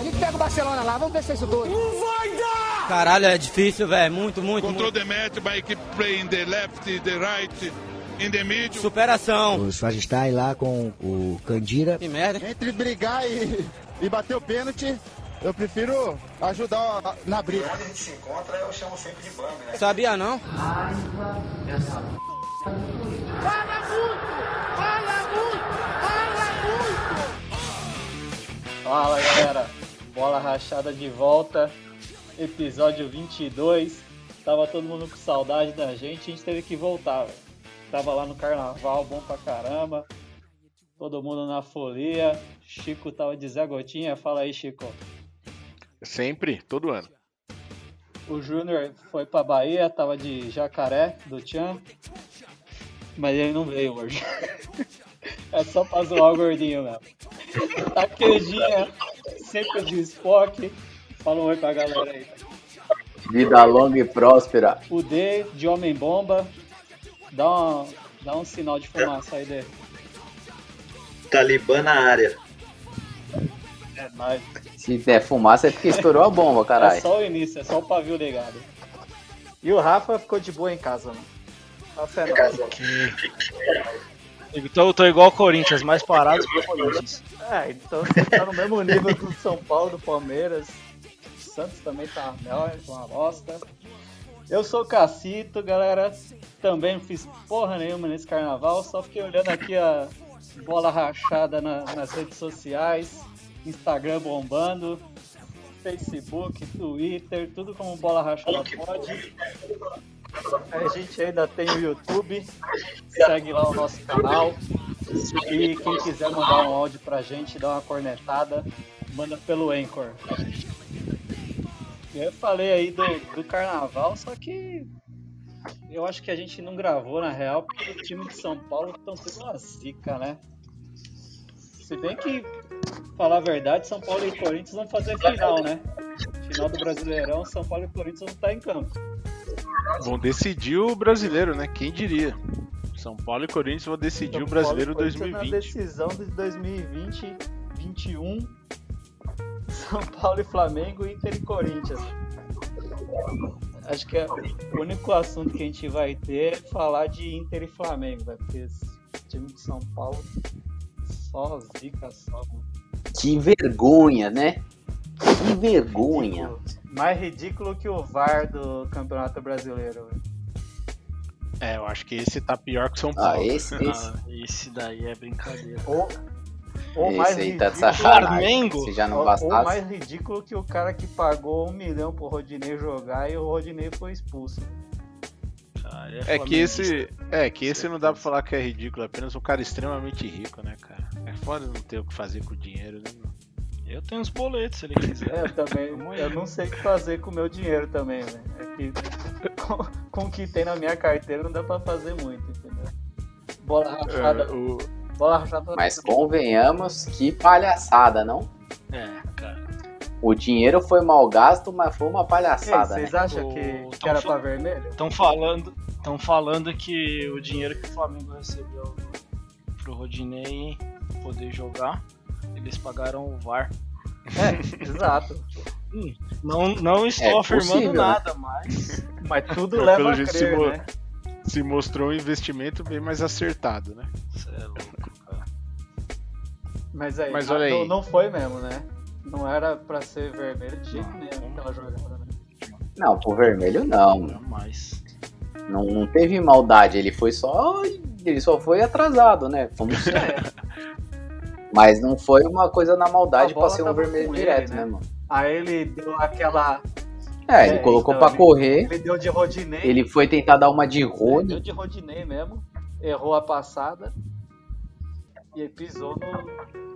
A gente pega o Barcelona lá, vamos ver se é isso tudo. Não vai dar! Caralho, é difícil, velho. Muito, muito. Control the match by keep playing the left, the right, in the middle. Superação. O Swazistai lá com o Candira. Que merda. Entre brigar e, e bater o pênalti, eu prefiro ajudar na briga. Quando a gente se encontra, eu chamo sempre de bang, né? Sabia não? Fala muito! Fala muito! Fala muito! Fala galera, bola rachada de volta, episódio 22. Tava todo mundo com saudade da gente, a gente teve que voltar. Véio. Tava lá no carnaval, bom pra caramba. Todo mundo na folia. Chico tava de Zé Gotinha. Fala aí, Chico. Sempre, todo ano. O Júnior foi pra Bahia, tava de jacaré do Tchan. Mas ele não veio hoje. é só pra zoar o gordinho mesmo. Taquejinha, sempre de Spock. Fala um oi pra galera aí. Vida longa e próspera. O D de Homem Bomba. Dá, uma, dá um sinal de fumaça aí, D. Talibã na área. É nóis. Se der fumaça é porque estourou a bomba, É caralho. só o início, é só o pavio ligado. E o Rafa ficou de boa em casa, mano. Rafa é nóis. Então eu tô igual o Corinthians, mais parado que o Corinthians. É, então você tá no mesmo nível do São Paulo, do Palmeiras. O Santos também tá melhor, uma bosta. Eu sou o Cacito, galera. Também não fiz porra nenhuma nesse carnaval, só fiquei olhando aqui a bola rachada na- nas redes sociais, Instagram bombando, Facebook, Twitter, tudo como bola rachada pode. A gente ainda tem o YouTube, segue lá o nosso canal. E quem quiser mandar um áudio pra gente, dar uma cornetada, manda pelo Anchor. Eu falei aí do, do carnaval, só que eu acho que a gente não gravou na real, porque o time de São Paulo estão tudo uma zica, né? Se bem que, falar a verdade, São Paulo e Corinthians vão fazer final, né? Final do Brasileirão, São Paulo e Corinthians vão estar em campo. Vão decidir o brasileiro, né? Quem diria? São Paulo e Corinthians vão decidir São o brasileiro Paulo e Corinthians Na 2020. decisão de 2020, 21, São Paulo e Flamengo, Inter e Corinthians. Acho que é o único assunto que a gente vai ter é falar de Inter e Flamengo, velho, porque esse time de São Paulo só zica só. mano. Que vergonha, né? Que vergonha. Ridículo. Mais ridículo que o VAR do Campeonato Brasileiro. velho. É, eu acho que esse tá pior que o São Ah, Paulo. esse, esse, Ah, esse daí é brincadeira. Ou, ou mais aí tá ridículo-. Flamengo? Se já não Ou, ou bastasse. mais ridículo que o cara que pagou um milhão pro Rodinei jogar e o Rodinei foi expulso. Cara, É que esse. É, que esse não dá pra falar que é ridículo, é apenas um cara extremamente rico, né, cara? É foda não ter o que fazer com o dinheiro, né? Eu tenho os boletos se ele quiser. É, eu também. eu não sei o que fazer com o meu dinheiro também, velho. É que com, com o que tem na minha carteira não dá pra fazer muito, entendeu? Bola rachada. É, o- Bola rachada. Mas convenhamos que palhaçada, não? É, cara. O dinheiro foi mal gasto, mas foi uma E palhaçada, vocês né? acham O- que, que tão era pra vermelho? Estão falando, estão falando que o dinheiro que o Flamengo recebeu pro Rodinei poder jogar, eles pagaram o VAR. É, exato. Não, não estou É afirmando possível, né? nada, mas Mas tudo Mas leva pelo a crer, se mo- né? se mostrou um investimento bem mais acertado, né? Cê é louco, cara. Mas aí, Mas não, olha aí. não- não foi mesmo, né? Não era pra ser vermelho de jeito nenhum aquela jogada, né? Não, pro vermelho não. Jamais. Não, não teve maldade, ele foi só. Ele só foi atrasado, né? Vamos Mas não foi uma coisa na maldade pra ser um vermelho com ele, direto, né? né, mano? Aí ele deu aquela. É, ele É, colocou então, pra correr, Ele deu de Rodinei. ele foi tentar dar uma de Ele Rony. deu de Rodinei mesmo. Errou a passada. E aí pisou no.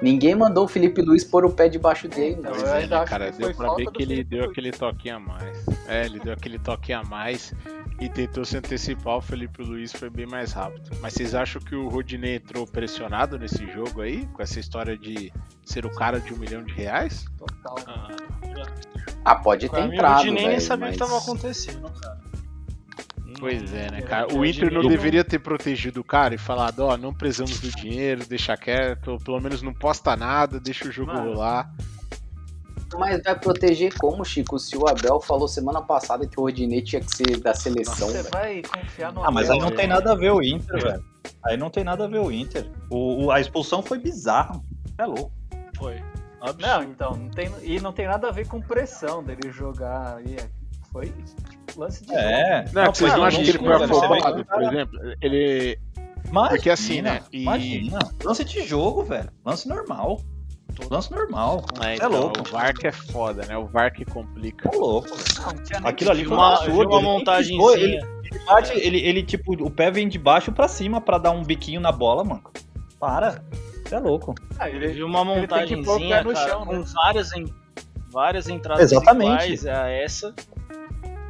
Ninguém mandou o Felipe Luiz pôr o pé debaixo dele, não. Pois é, né, cara, que deu pra ver que ele Felipe deu Luiz. aquele toquinho a mais. É, ele deu aquele toquinho a mais e tentou se antecipar. O Felipe Luiz foi bem mais rápido. Mas vocês acham que o Rodinei entrou pressionado nesse jogo aí? Com essa história de ser o cara de um milhão de reais? Total. Ah, Ah, pode pra ter mim, entrado, o Rodinei nem sabia o mas... que tava acontecendo, cara. Pois é, né, É, cara? o Inter não deveria ter protegido o cara e falado, ó, não precisamos do dinheiro, deixa quieto, pelo menos não posta nada, deixa o jogo Mano. rolar. Mas vai proteger como, Chico? Se o Abel falou semana passada que o Rodinei tinha que ser da seleção. Você velho. vai confiar no Ah, mas Abel, aí não velho. tem nada a ver o Inter, velho. Aí não tem nada a ver o Inter. O, o- a expulsão foi bizarra. É louco. Foi. Não, então, não tem, e não tem nada a ver com pressão dele jogar. E é- foi lance de É. jogo. Não, é que vocês não acham que ele foi afobado, por exemplo? Ele. Imagina, Porque assim, né? E- Imagina. Lance de jogo, velho. Lance normal. Lance normal. É, É então, louco. O VAR que é foda, né? O VAR que complica. É louco. Não, não Aquilo ali foi uma, um absurdo. uma pisou, Ele, ele bate, ele, ele, tipo, o pé vem de baixo pra cima pra dar um biquinho na bola, mano. Para. Você é louco. Ah, ele, vi uma ele tem que pôr o montagenzinha pé no cara, chão, com né? várias, em, várias entradas Exatamente. iguais a essa.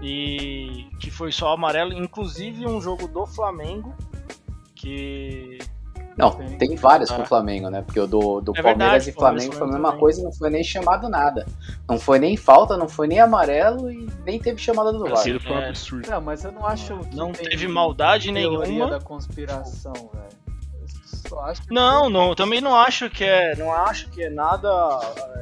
E que foi só amarelo. Inclusive um jogo do Flamengo. Que. Não, tem vários com Ah. o Flamengo, né? Porque o do, do É Palmeiras verdade, e Flamengo foi a mesma também. coisa e não foi nem chamado nada. Não foi nem falta, não foi nem amarelo e nem teve chamada do VAR. Foi um É. absurdo. Não, mas eu não acho que Não tem teve maldade teoria nenhuma. da conspiração, velho. Eu Só acho que Não, não, também não acho que é, não acho que é nada é,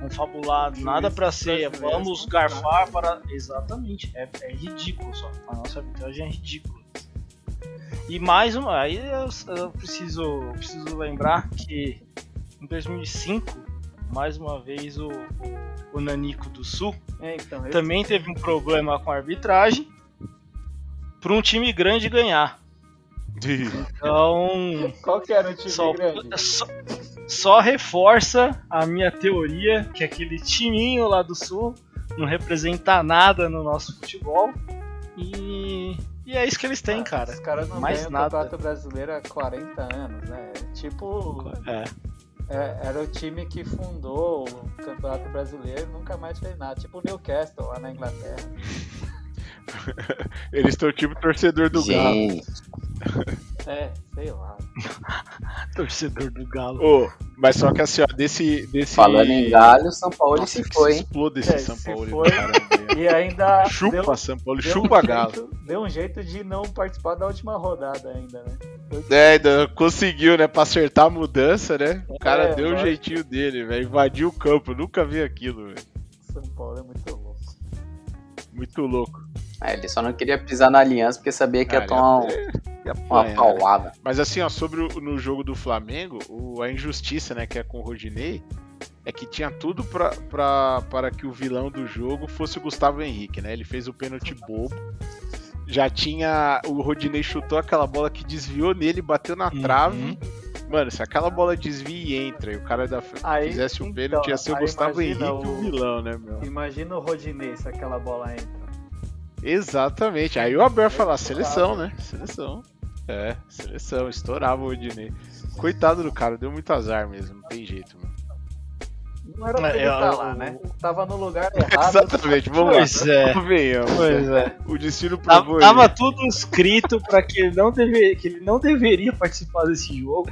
confabulado, nada pra ser, vamos garfar para exatamente, é, é ridículo só. A nossa arbitragem é ridícula. E mais uma, aí eu, eu preciso, eu preciso lembrar que em 2005, mais uma vez o, o, o Nanico do Sul É, então, esse- também teve um problema com a arbitragem para um time grande ganhar. Então, Qual que era o time só, grande? só, só reforça a minha teoria que aquele timinho lá do sul não representa nada no nosso futebol. E, e é isso que eles têm, Ah, cara. Os caras não Mais ganham o nada. Campeonato Brasileiro há 40 anos, né? É Tipo, É. é, era o time que fundou o Campeonato Brasileiro e nunca mais fez nada. Tipo o Newcastle lá na Inglaterra. Eles estão tipo torcedor do Galo. É, sei lá. Torcedor do Galo. Ô, mas só que assim, ó, desse. desse... falando em galho, o São Paulo Nossa, se foi, hein? exploda esse É, São Paulo. foi. E ainda Chupa deu, São Paulo, chupa um Galo. jeito, deu um jeito de não participar da última rodada ainda, né? É, ainda conseguiu, né? Pra acertar a mudança, né? O cara É, deu o lógico. jeitinho dele, velho. Invadiu o campo. Nunca vi aquilo, velho. São Paulo é muito louco. Muito louco. É, ele só não queria pisar na aliança porque sabia que ia tomar um- ia uma né? paulada. Mas assim, ó, sobre o no jogo do Flamengo, o- a injustiça, né, que é com o Rodinei, é que tinha tudo para que o vilão do jogo fosse o Gustavo Henrique, né? Ele fez o pênalti bobo. Já tinha. O Rodinei chutou aquela bola que desviou nele, bateu na Uhum. trave. Mano, se aquela bola desvia e entra e o cara da, Aí, fizesse o então, pênalti, ia ser o Gustavo Henrique o o- vilão, né, meu? Imagina o Rodinei se aquela bola entra. Exatamente. Aí o Abel falar, seleção, né? Seleção. É, seleção. Estourava o Rodinei. Coitado do cara, deu muito azar mesmo, não tem jeito, mano. Não era pra É, ele é, estar o- lá, né? Tava no lugar errado. Exatamente, vamos Pois lá. é. Convenhamos. Pois é. O destino Tava, provou tava ele. tudo escrito para que ele não deve, que ele não deveria participar desse jogo.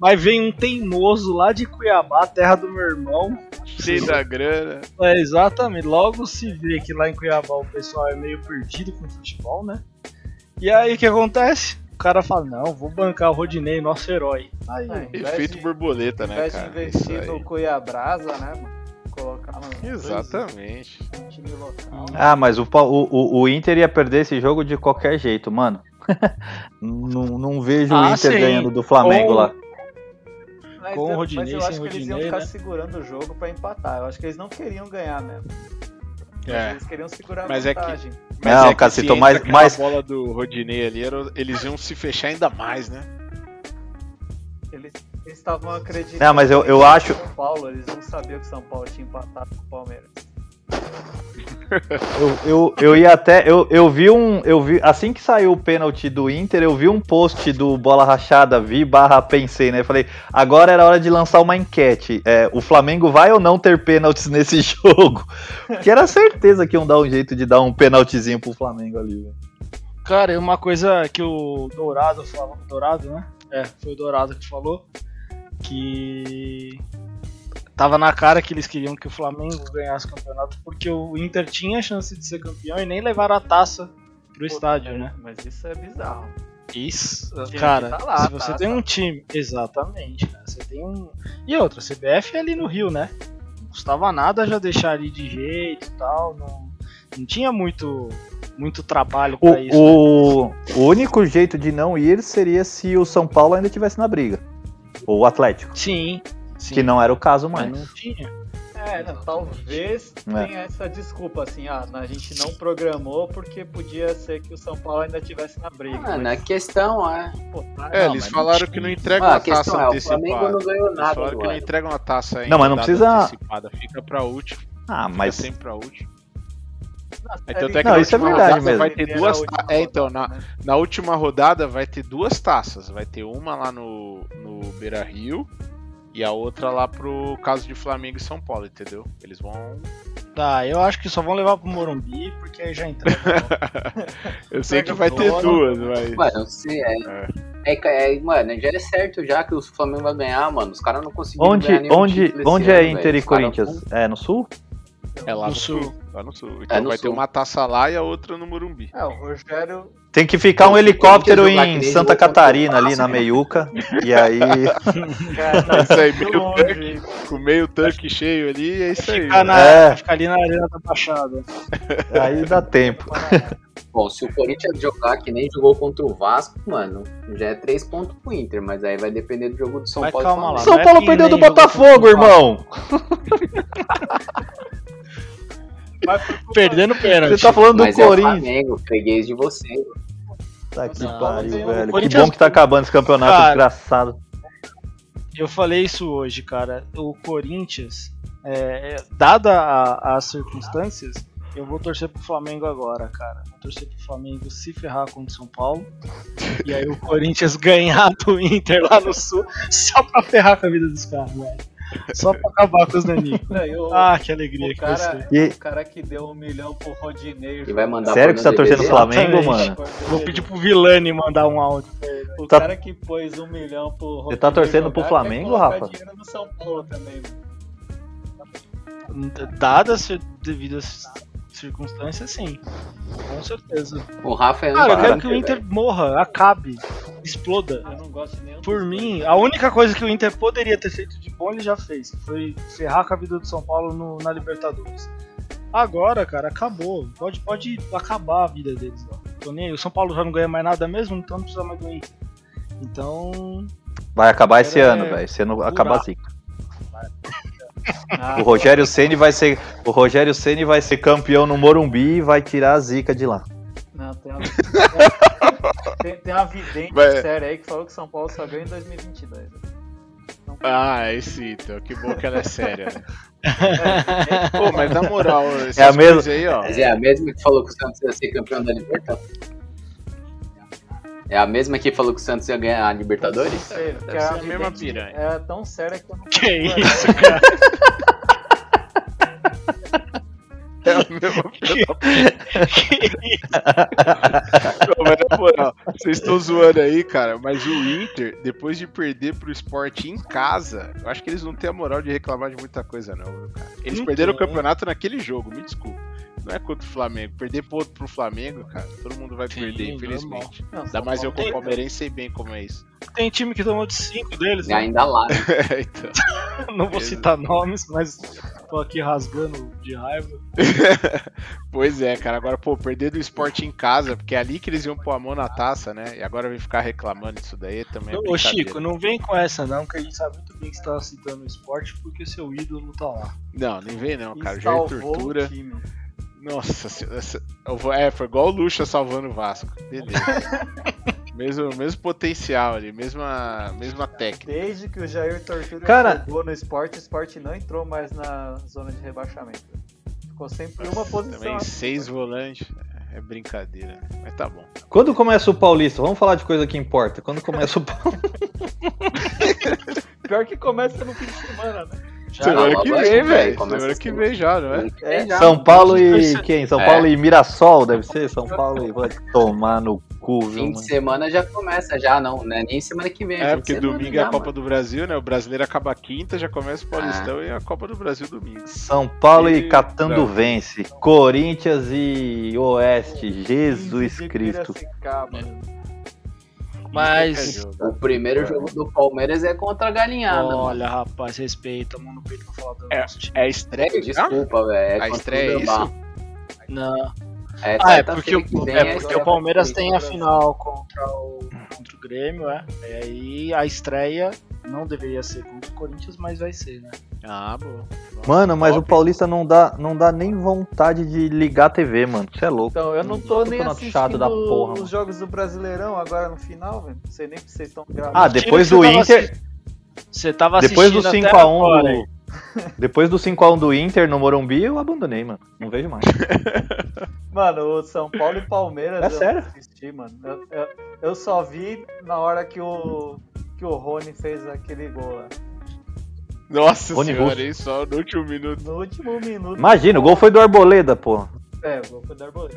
Mas vem um teimoso lá de Cuiabá, terra do meu irmão. cheio da grana. É, exatamente. Logo se vê que lá em Cuiabá o pessoal é meio perdido com futebol, né? E aí o que acontece? O cara fala, não, vou bancar o Rodinei, nosso herói. Aí, vez Efeito de- borboleta, Ao né, invés de cara? investir no. Cuiabrasa, né, mano? Colocar no Exatamente. no time local. Ah, mas o, o, o, o Inter ia perder esse jogo de qualquer jeito, mano. não, não vejo o Ah, Inter sim. ganhando do Flamengo Com- lá. Mas, Com o Rodinei, mas eu acho que eles iam ficar né? segurando o jogo pra empatar. Eu acho que eles não queriam ganhar mesmo. Mas É. Eles queriam segurar a Mas é que- vantagem. Mas Não, é Cacito, se entra mais- aquela mais- bola do Rodinei ali, era- eles iam se fechar ainda mais, né? Eles estavam acreditando. Não, mas eu- eu em acho- São Paulo, eles não sabiam que São Paulo tinha empatado com o Palmeiras. Eu, eu, eu ia até. Eu, eu vi um. Eu vi, assim que saiu o pênalti do Inter, eu vi um post do Bola Rachada, vi barra pensei, né? Falei, agora era hora de lançar uma enquete. É, o Flamengo vai ou não ter pênaltis nesse jogo? Porque era certeza que iam dar um jeito de dar um pênaltizinho pro Flamengo ali, velho. Cara, e uma coisa que o Dourado falou. Dourado, né? É, foi o Dourado que falou. Que. Tava na cara que eles queriam que o Flamengo ganhasse o campeonato porque o Inter tinha chance de ser campeão e nem levaram a taça pro estádio, Pô, né? Mas isso é bizarro. Isso, cara, tá lá, se você tá, tem tá. um time. Exatamente, cara. Você tem um. E outra, CBF é ali no Rio, né? custava nada já deixar ali de jeito e tal. Não, não tinha muito, muito trabalho O, pra isso. né? o, o único jeito de não ir seria se o São Paulo ainda estivesse na briga. Ou o Atlético. Sim, sim. Que não era o caso Mas mais. não tinha. É, não, talvez É. tenha essa desculpa, assim, ah, a gente não programou porque podia ser que o São Paulo ainda estivesse na briga. Mano, mas, a questão é. pô, tá, É, não, eles falaram não que não entregam Ah, a taça é, o antecipada. Flamengo não ganhou Eles nada falaram do que não entregam a taça ainda. Não, mas não precisa- antecipada, Fica pra última. Ah, Fica mas. sempre pra última. Na Então, que Não, na isso é verdade mesmo. Vai ter a duas. última É, então, na, né? na última rodada vai ter duas taças. Vai ter uma lá no, no Beira Rio e a outra lá pro caso de Flamengo e São Paulo, entendeu? Eles vão. Tá, eu acho que só vão levar pro Morumbi, porque aí já entrou. Eu sei que vai ter duas, mas. Mano, se é. É, é, mano, já é certo já que o Flamengo vai ganhar, mano. Os caras não conseguiram Onde, ganhar nenhum onde, onde ano, é velho. Inter e Os caras Corinthians? É no sul? É lá No no, sul. sul. Lá no sul. Então no vai ter sul. uma taça lá e a outra no Morumbi. É, o Rogério. Tem que ficar um o helicóptero em Santa o Catarina, ali na meiuca. E aí. Cara, Isso aí, meio tanque, com meio tanque cheio ali, é isso aí. Ficar, na, É. ficar ali na arena da Baixada. Aí dá tempo. Bom, se o Corinthians jogar que nem jogou contra o Vasco, mano, já é três pontos pro Inter, mas aí vai depender do jogo do São Mas Paulo. calma lá. São é Paulo que perdeu do Botafogo, o irmão! Perdendo pênalti. Você tá falando do Mas é o Corinthians. Flamengo, freguês de vocês. Tá que Não, pariu, velho. Que Corinthians- bom que tá acabando esse campeonato Cara, desgraçado. Eu falei isso hoje, cara. O Corinthians, é, é, dada as circunstâncias, eu vou torcer pro Flamengo agora, cara. Vou torcer pro Flamengo se ferrar contra o São Paulo. E aí o Corinthians ganhar do Inter lá no Sul, só pra ferrar com a vida dos caras, velho. Só pra acabar com os nanicos. Ah, que alegria o que cara. E- o cara que deu um milhão pro Rodinei. E vai mandar Sério que você tá torcendo o? Flamengo, mano? Vou pedir pro Vilani mandar um áudio pra ele. O Tá- cara que pôs um milhão pro Rodinei Você tá torcendo pro jogar, Flamengo, quer colocar Rafa? dinheiro no São Paulo também. Dadas as devidas circunstâncias, sim. Com certeza. O Rafa é Cara, eu quero que o Inter morra, acabe, exploda. Eu não gosto nem Por mim, a única coisa que o Inter poderia ter feito de bom ele já fez, que foi ferrar com a vida do São Paulo no- na Libertadores. Agora, cara, acabou. Pode, pode acabar a vida deles lá. Tô nem aí. O São Paulo já não ganha mais nada mesmo, então não precisa mais do Inter. Então. Vai acabar esse É, ano, velho. Esse ano acaba buraco. assim. Ah, O Rogério Ceni vai ser, o Rogério Ceni vai ser campeão no Morumbi e vai tirar a zica de lá. Não, tem uma, tem, tem uma vidente Vai. séria aí que falou que São Paulo só ganha em 2022. Ah, esse então, que bom que ela é séria, né? Pô, mas na moral, É a mesma- aí, ó. Mas é a mesma que falou que o Santos ia ser campeão da Libertadores. É a mesma que falou que o Santos ia ganhar a Libertadores? Sei, Deve ser a mesma piranha. É tão séria que eu não Que isso, cara? É a mesma Não, mas na moral, vocês estão zoando aí, cara, mas o Inter, depois de perder pro esporte em casa, eu acho que eles não têm a moral de reclamar de muita coisa, não, viu, cara. Eles Não perderam o campeonato naquele jogo, me desculpa. Não é contra o Flamengo. Perder pro outro pro Flamengo, cara, todo mundo vai Sim, perder, infelizmente. Não, Ainda mais eu como tem- palmeirense sei bem como é isso. Tem time que tomou de 5 deles, E né? ainda lá, né? então. Não vou citar nomes, mas tô aqui rasgando de raiva. Pois é, cara. Agora, pô, perder do esporte em casa, porque é ali que eles iam pôr a mão na taça, né? E agora vem ficar reclamando disso daí também é Ô. Chico, não vem com essa não, que a gente sabe muito bem que você tá citando o esporte porque seu ídolo tá lá. Não, nem vem não, cara. Salvou o Tortura. time. Nossa, se- essa- eu vou- é, foi igual o Lucha salvando o Vasco. Beleza. mesmo, mesmo potencial ali, mesma, mesma técnica. Desde que o Jair Tortura Cara- chegou no esporte, o esporte não entrou mais na zona de rebaixamento. Ficou sempre em uma posição. Também seis volantes. É brincadeira, né? Mas tá bom. Quando começa o Paulista? Vamos falar de coisa que importa. Quando começa o Paulista? Pior que começa no fim de semana, né? Já Semana que vem, velho, Semana que vem já, não é? É, já. São Paulo e quem? São É. Paulo e Mirassol, deve ser? São Paulo e vai tomar no cu, viu, Fim de mano? semana já começa, já não, não é nem semana que vem. É, de porque domingo é a Copa mano. do Brasil, né? O brasileiro acaba quinta, já começa o Paulistão e a Copa do Brasil domingo. São Paulo e E- Catanduvense, Corinthians e Oeste, Jesus 15 de Cristo. Piracicaba. Mas. O primeiro jogo do Palmeiras é contra a galinhada. Olha, rapaz, respeita, mão no peito pra falar do É, nosso time. é a estreia? Desculpa, velho. É A estreia é isso? Não. É, Ah, é porque, o, é a porque o Palmeiras tem a final contra o, contra o Grêmio, é. E aí a estreia não deveria ser contra o Corinthians, mas vai ser, né? Ah, bom. Mano, mas o Paulista não dá, não dá nem vontade de ligar a TV, mano. Você é louco. Então, eu não tô nem Campeonato assistindo chato da porra, os mano. jogos do Brasileirão agora no final, velho. Não sei nem se vocês estão gravando. Ah, depois do você tava Inter. Você tava Depois do assistindo 5x1 até agora, do. Depois do 5x1 do Inter no Morumbi, eu abandonei, mano. Não vejo mais. Mano, o São Paulo e Palmeiras É eu sério? não assisti, mano. Eu, eu, eu só vi na hora que o, que o Rony fez aquele gol lá. Nossa Rony senhora, hein? Só no último minuto. No último minuto. Imagina, o gol foi do Arboleda, porra. É, o gol foi do Arboleda.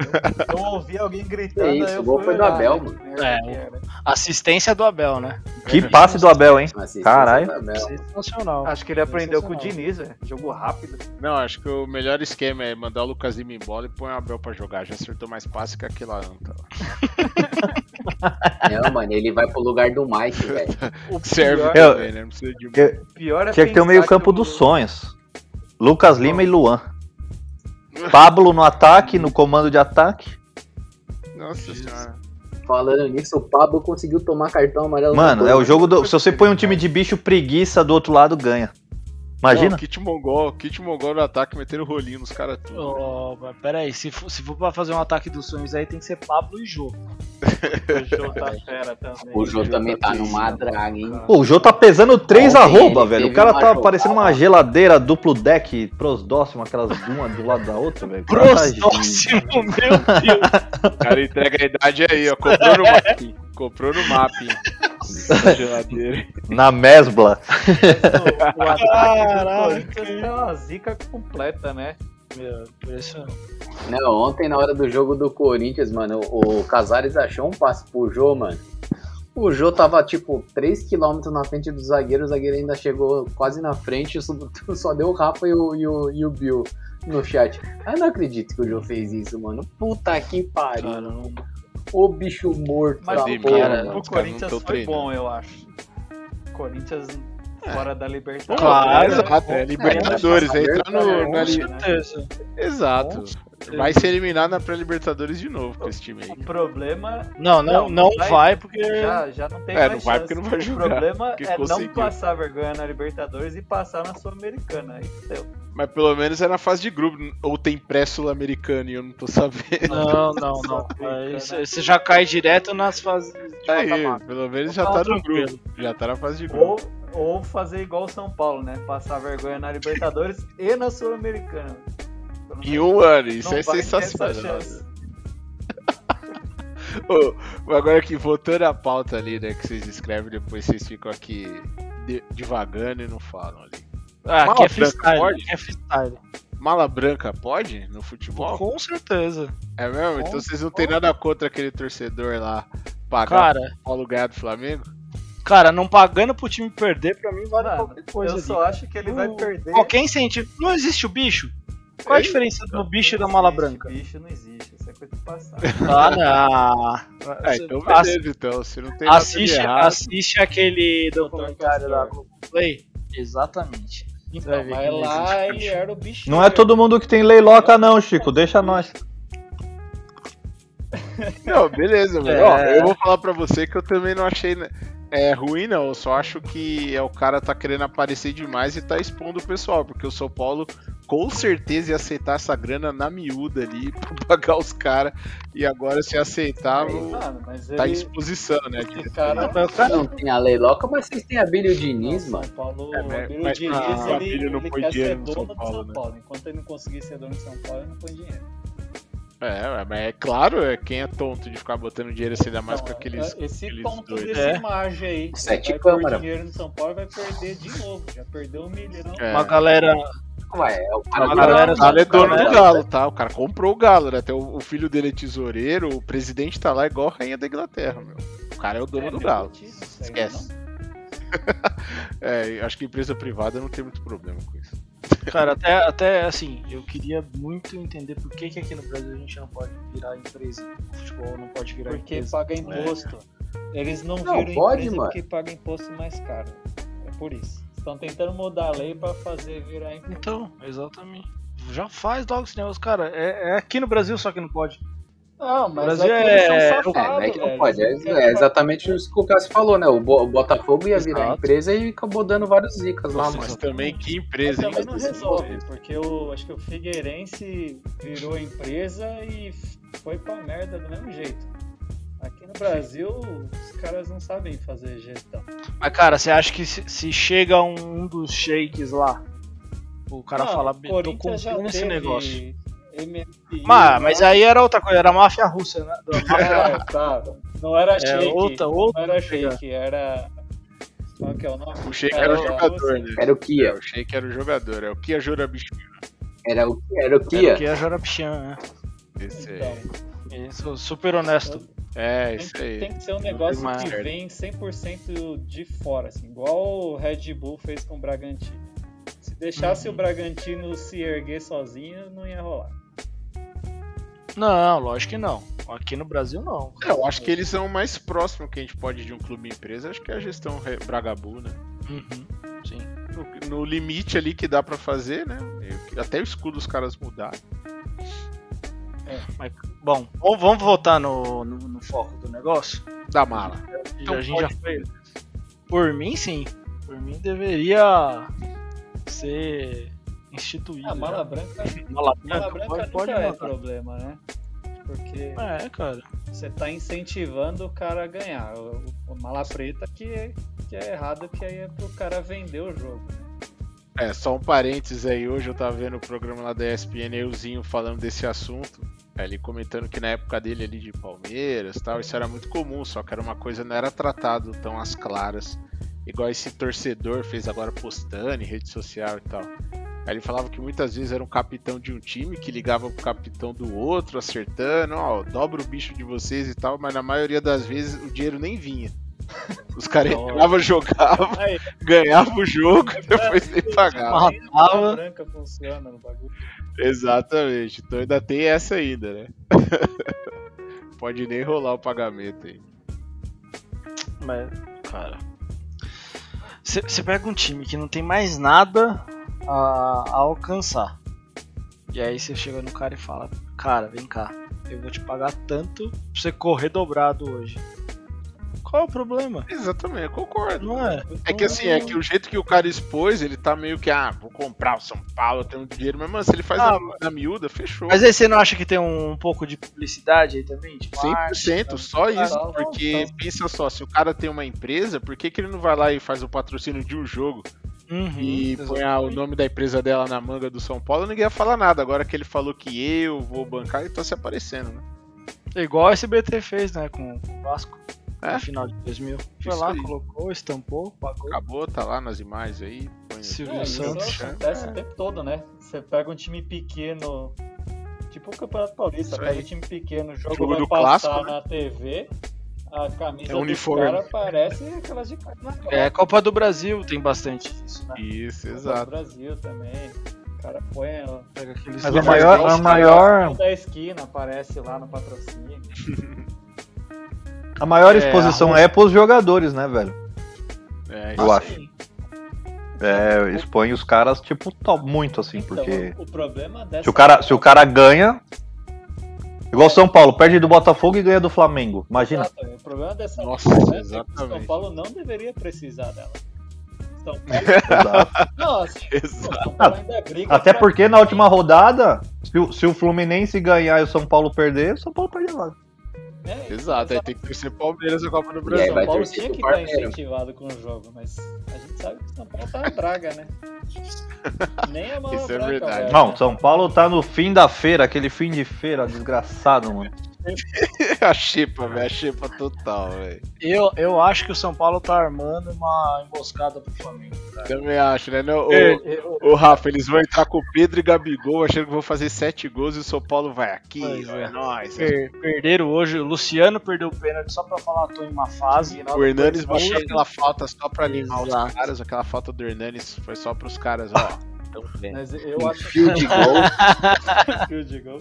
Eu, eu ouvi alguém gritando. É isso, o gol foi do Abel, né, mano. É. Assistência do Abel, né? Que passe do Abel, hein? Caralho. Sensacional. Acho que ele aprendeu com o. Diniz, velho. Jogo rápido. Não, acho que o melhor esquema é mandar o Lucas Lima embora e põe o Abel pra jogar. Já acertou mais passe que aquele lá. Não, tá? Não, mano, ele vai pro lugar do Mike, velho. O Serve pior, Eu- também, né? Não precisa de. Eu- pior é Tinha que ter o meio campo o- dos sonhos. Lucas Lima e Luan. Pablo no ataque, no comando de ataque. Nossa senhora. Falando nisso, o Pablo conseguiu tomar cartão amarelo. Mano, no é o jogo do. Se você põe um time de bicho preguiça do outro lado, ganha. Imagina? Não, Kit Mongol, Kit Mongol no ataque, metendo rolinho nos caras tudo. Oh, mas pera aí, se for, se for pra fazer um ataque dos sonhos aí tem que ser Pablo e Jô. O Jô tá fera também. O Jô também tá numa draga, hein? Pô, o Jô tá pesando 3 Ontem arroba, velho. O cara tá jogada- parecendo uma geladeira duplo deck, prosdóximo, aquelas uma do lado da outra, velho. O cara tá Próximo, meu Deus! O cara entrega a idade aí, ó. Comprou no mapping. Comprou no mapping. Na geladeira. Na mesbla. O, o tá uma zica completa, né? Meu, impressionante. Não, ontem na hora do jogo do Corinthians, mano, o, o Casares achou um passe pro Jô, mano. O Jô tava, tipo, 3km na frente do zagueiro, o zagueiro ainda chegou quase na frente, só, só deu o Rafa e o, e, o, e o Bill no chat. Eu não acredito que o Jô fez isso, mano. Puta que pariu. Caramba. Ô bicho morto Mas da Pandemia, porra, cara, o Corinthians foi treinando. bom, eu acho. Corinthians fora da Libertadores. Claro. Exato, é Libertadores. É entrar no, na Com li... certeza. Exato. Vai ser eliminado na pré-Libertadores de novo com esse time aí. O problema Não, não, não vai porque. já, já não tem É, mais não vai chance. porque não vai O jogar, problema porque é não conseguiu. passar vergonha na Libertadores e passar na Sul-Americana. Aí deu. Mas pelo menos é na fase de grupo. Ou tem pré-sul-americano e eu não tô sabendo. Não, não, não. Aí cê- você já cai direto nas fases de Aí, mata-mata. pelo menos já Tá no grupo. Já tá na fase de grupo. Ou, ou fazer igual o São Paulo, né? Passar vergonha na Libertadores e na Sul-Americana. Então, Em um ano, isso não é sensacional. Ô, agora que voltando à pauta ali, né, que vocês escrevem, depois vocês ficam aqui de- divagando e não falam ali. Ah, Mala aqui é freestyle. pode? Aqui é freestyle. Mala branca pode no futebol? Com certeza. É mesmo? Então vocês não tem nada contra aquele torcedor lá pagar Cara, o Paulo ganhar do Flamengo? cara, não pagando pro time perder, pra mim vale Mano, qualquer coisa. eu ali. só acho que ele vai Não- perder. Qualquer incentivo. Não existe o bicho? Qual a diferença do bicho e da mala branca? Bicho não existe, isso é coisa do passado. Ah, não. Ah, então Ass- beleza, então. Se não tem assiste, errado. assiste aquele documentário da Castor. Globoplay. Exatamente. Vai Então, não lá ele bicho. era o bicho. Não é todo mundo que tem leiloca, não, Chico. Deixa nós. Não, beleza, mano. É. Ó, eu vou falar pra você que eu também não achei né, é, ruim, não. Eu só acho que é o cara tá querendo aparecer demais e tá expondo o pessoal, porque o São Paulo com certeza ia aceitar essa grana na miúda ali pra pagar os caras. E agora se aceitar, Mano, mas tá em ele, exposição, né? esse cara Mas o cara- Não tem a Leiloca, mas vocês têm a Bílio Diniz, São mano. Paulo, É, mas- o Abílio mas- Diniz, ah, o ele, Abílio não ele põe dinheiro no dono São do Paulo, São né? Paulo. Enquanto ele não conseguir ser dono de São Paulo, ele não põe dinheiro. É, mas é claro, é quem é tonto de ficar botando dinheiro assim, ainda mais com aqueles. é- Esse aqueles ponto dois. desse É. imagem aí. que Sete vai pôr câmara. dinheiro no São Paulo vai perder de novo. Já perdeu um milhão. É. Uma galera. Ué, é o cara A galera O Galo é dono Cara, do Galo, tá? O cara comprou o Galo, né? Até o, o filho dele é tesoureiro, o presidente tá lá igual a rainha da Inglaterra, meu. O cara é o dono É, do Galo. Esquece. É, acho que empresa privada não tem muito problema com isso. Cara, até, até assim, eu queria muito entender por que, que aqui no Brasil a gente não pode virar empresa. O futebol não pode virar Porque empresa. paga imposto. Eles não, Não, viram pode, empresa mano. porque pagam imposto mais caro. É por isso. Estão tentando mudar a lei pra fazer virar empresa. Então, exatamente. Já faz logo esse negócio, cara. É, é aqui no Brasil só que não pode. Não, mas Brasil é é- É, não é que não pode. É, é exatamente isso que o Cássio falou, né? O, Bo- o Botafogo ia virar Exato. empresa e acabou dando vários zicas lá, Mas mano. também que Mas empresa, hein? também não resolve, porque eu acho que o Figueirense virou empresa e foi pra merda do mesmo jeito. Aqui no Brasil, os caras não sabem fazer gestão. Mas, cara, você acha que se, se chega um dos shakes lá, o cara Não, fala, tô comprando esse negócio. MFI Mas, aí era outra coisa, era a máfia russa, né? É, tá. Não era É, shake. outra- outra não era shake, era. Qual que é o nome? O Sheik Era era o da jogador, né? Era o Kia. É, o Sheik era o jogador, é o Kia Jurabishvili. Era o, era o Kia. que é Jorapichan, né? Esse aí. Então, Isso, super honesto. É, tem, isso que- aí. tem que ser um negócio que vem 100% de fora, assim, igual o Red Bull fez com o Bragantino. Se deixasse Uhum. o Bragantino se erguer sozinho, não ia rolar. Não, lógico que não. Aqui no Brasil não. É, eu acho que eles são o mais próximo que a gente pode de um clube empresa, acho que é a gestão Bragabu, né? Uhum, sim. No, no limite ali que dá pra fazer, né? Até o escudo os caras mudaram. Mas, bom, vamos, vamos voltar no, no, no foco do negócio? Da mala. Então a gente já pode foi. Por mim, sim. Por mim, deveria ser instituído. A mala já. branca, Mala mala branca branca pode, nunca pode é problema, né? Porque É, cara. você tá incentivando o cara a ganhar. O, o mala preta que, que é errado, que aí é pro cara vender o jogo. É, só um parênteses aí, hoje eu tava vendo o programa lá da ESPN, euzinho falando desse assunto, é, ele comentando que na época dele ali de Palmeiras e tal, isso era muito comum, só que era uma coisa, não era tratado tão às claras, igual esse torcedor fez agora postando em rede social e tal. Aí ele falava que muitas vezes era um capitão de um time que ligava pro capitão do outro, acertando, ó, dobra o bicho de vocês e tal, mas na maioria das vezes o dinheiro nem vinha. Os caras entravam, jogavam, ganhavam o jogo, depois nem pagavam. branca funciona no bagulho. Exatamente. Então ainda tem essa ainda, né? Pode nem rolar o pagamento aí. Mas, cara. Você pega um time que não tem mais nada a, a alcançar. E aí você chega no cara e fala: Cara, vem cá, eu vou te pagar tanto pra você correr dobrado hoje. Qual é o problema? Exatamente, eu concordo. Não é? É que assim, é que o jeito que o cara expôs, ele tá meio que, ah, vou comprar o São Paulo, eu tenho dinheiro, mas mano, se ele faz Ah, na, na miúda, fechou. Mas aí você não acha que tem um, pouco de publicidade aí também? Tipo, 100%, só isso, não, porque não. pensa só, se o cara tem uma empresa, por que, que ele não vai lá e faz o patrocínio de um jogo Uhum, e põe ah, o nome da empresa dela na manga do São Paulo, ninguém ia falar nada. Agora que ele falou que eu vou bancar, ele tá se aparecendo, né? Igual a SBT fez, né, com o Vasco. É. No final de 2000. Foi Isso lá, aí. colocou, estampou, pagou. Acabou, tá lá nas imagens aí. põe Silvio É, isso Santos. acontece É. o tempo todo, né? Você pega um time pequeno, tipo o Campeonato Paulista, pega um time pequeno, o jogo, Jogo vai do passar clássico, né? na TV, a camisa É do uniforme. cara parece aquelas de carnaval. É, Copa do Brasil tem bastante disso, né? Isso, Copa do exato. Brasil também. O cara põe ó, Pega aqueles Mas a maior, a maior, da esquina, aparece lá no patrocínio. a maior É, exposição a é pros jogadores, né, velho? É, Eu isso acho. aí. É, expõe os caras, tipo, to- muito assim, Então, porque o problema dessa se o cara, se o cara ganha. Igual São Paulo, perde do Botafogo e ganha do Flamengo. Imagina. Exato, o problema dessa Nossa, é que. São Paulo não deveria precisar dela. São Paulo, Exato. nossa, Exato. o São Paulo ainda briga Até porque na última rodada, se o, se o Fluminense ganhar e o São Paulo perder, o São Paulo perde lá. É, Exato, aí tem que torcer Palmeiras na Copa do Brasil. São Paulo tinha que estar Palmeiras. incentivado com o jogo, mas a gente sabe que o São Paulo tá na draga, né? Nem a mala Isso é verdade. velho. Não, São Paulo tá no fim da feira, aquele fim de feira desgraçado, mano. a xepa, velho, a xepa total, velho. Eu, eu acho que o São Paulo tá armando uma emboscada pro Flamengo. Também acho, né? Não, É, ô, ô, Rafa, eles vão entrar com o Pedro e Gabigol achando que vão fazer sete gols e o São Paulo vai aqui, ó, é. é nóis. Per- perderam hoje, o Luciano perdeu o pênalti só pra falar tô em uma fase. O Hernanes baixou aquela falta só pra animar os Exato. caras, aquela falta do Hernanes foi só pros caras, ó. Tão bem. Mas eu acho Fio de gol. Fio de gol.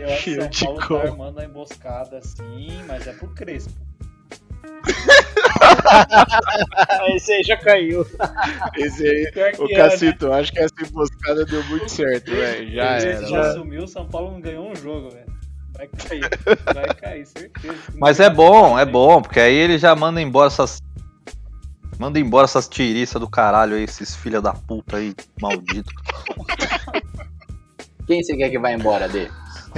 Eu acho que São Paulo tá armando a emboscada sim, mas é pro Crespo. Esse aí já caiu. Esse aí, o é, Cacito, acho que essa emboscada deu muito certo, velho. Já Esse era. já sumiu, o São Paulo não ganhou um jogo, velho. Vai cair. Vai cair, certeza. Mas é bom, é bom, porque aí ele já manda embora essas. Manda embora essas tiriças do caralho aí, esses filha da puta aí, maldito. Quem você quer que vá embora, Dê?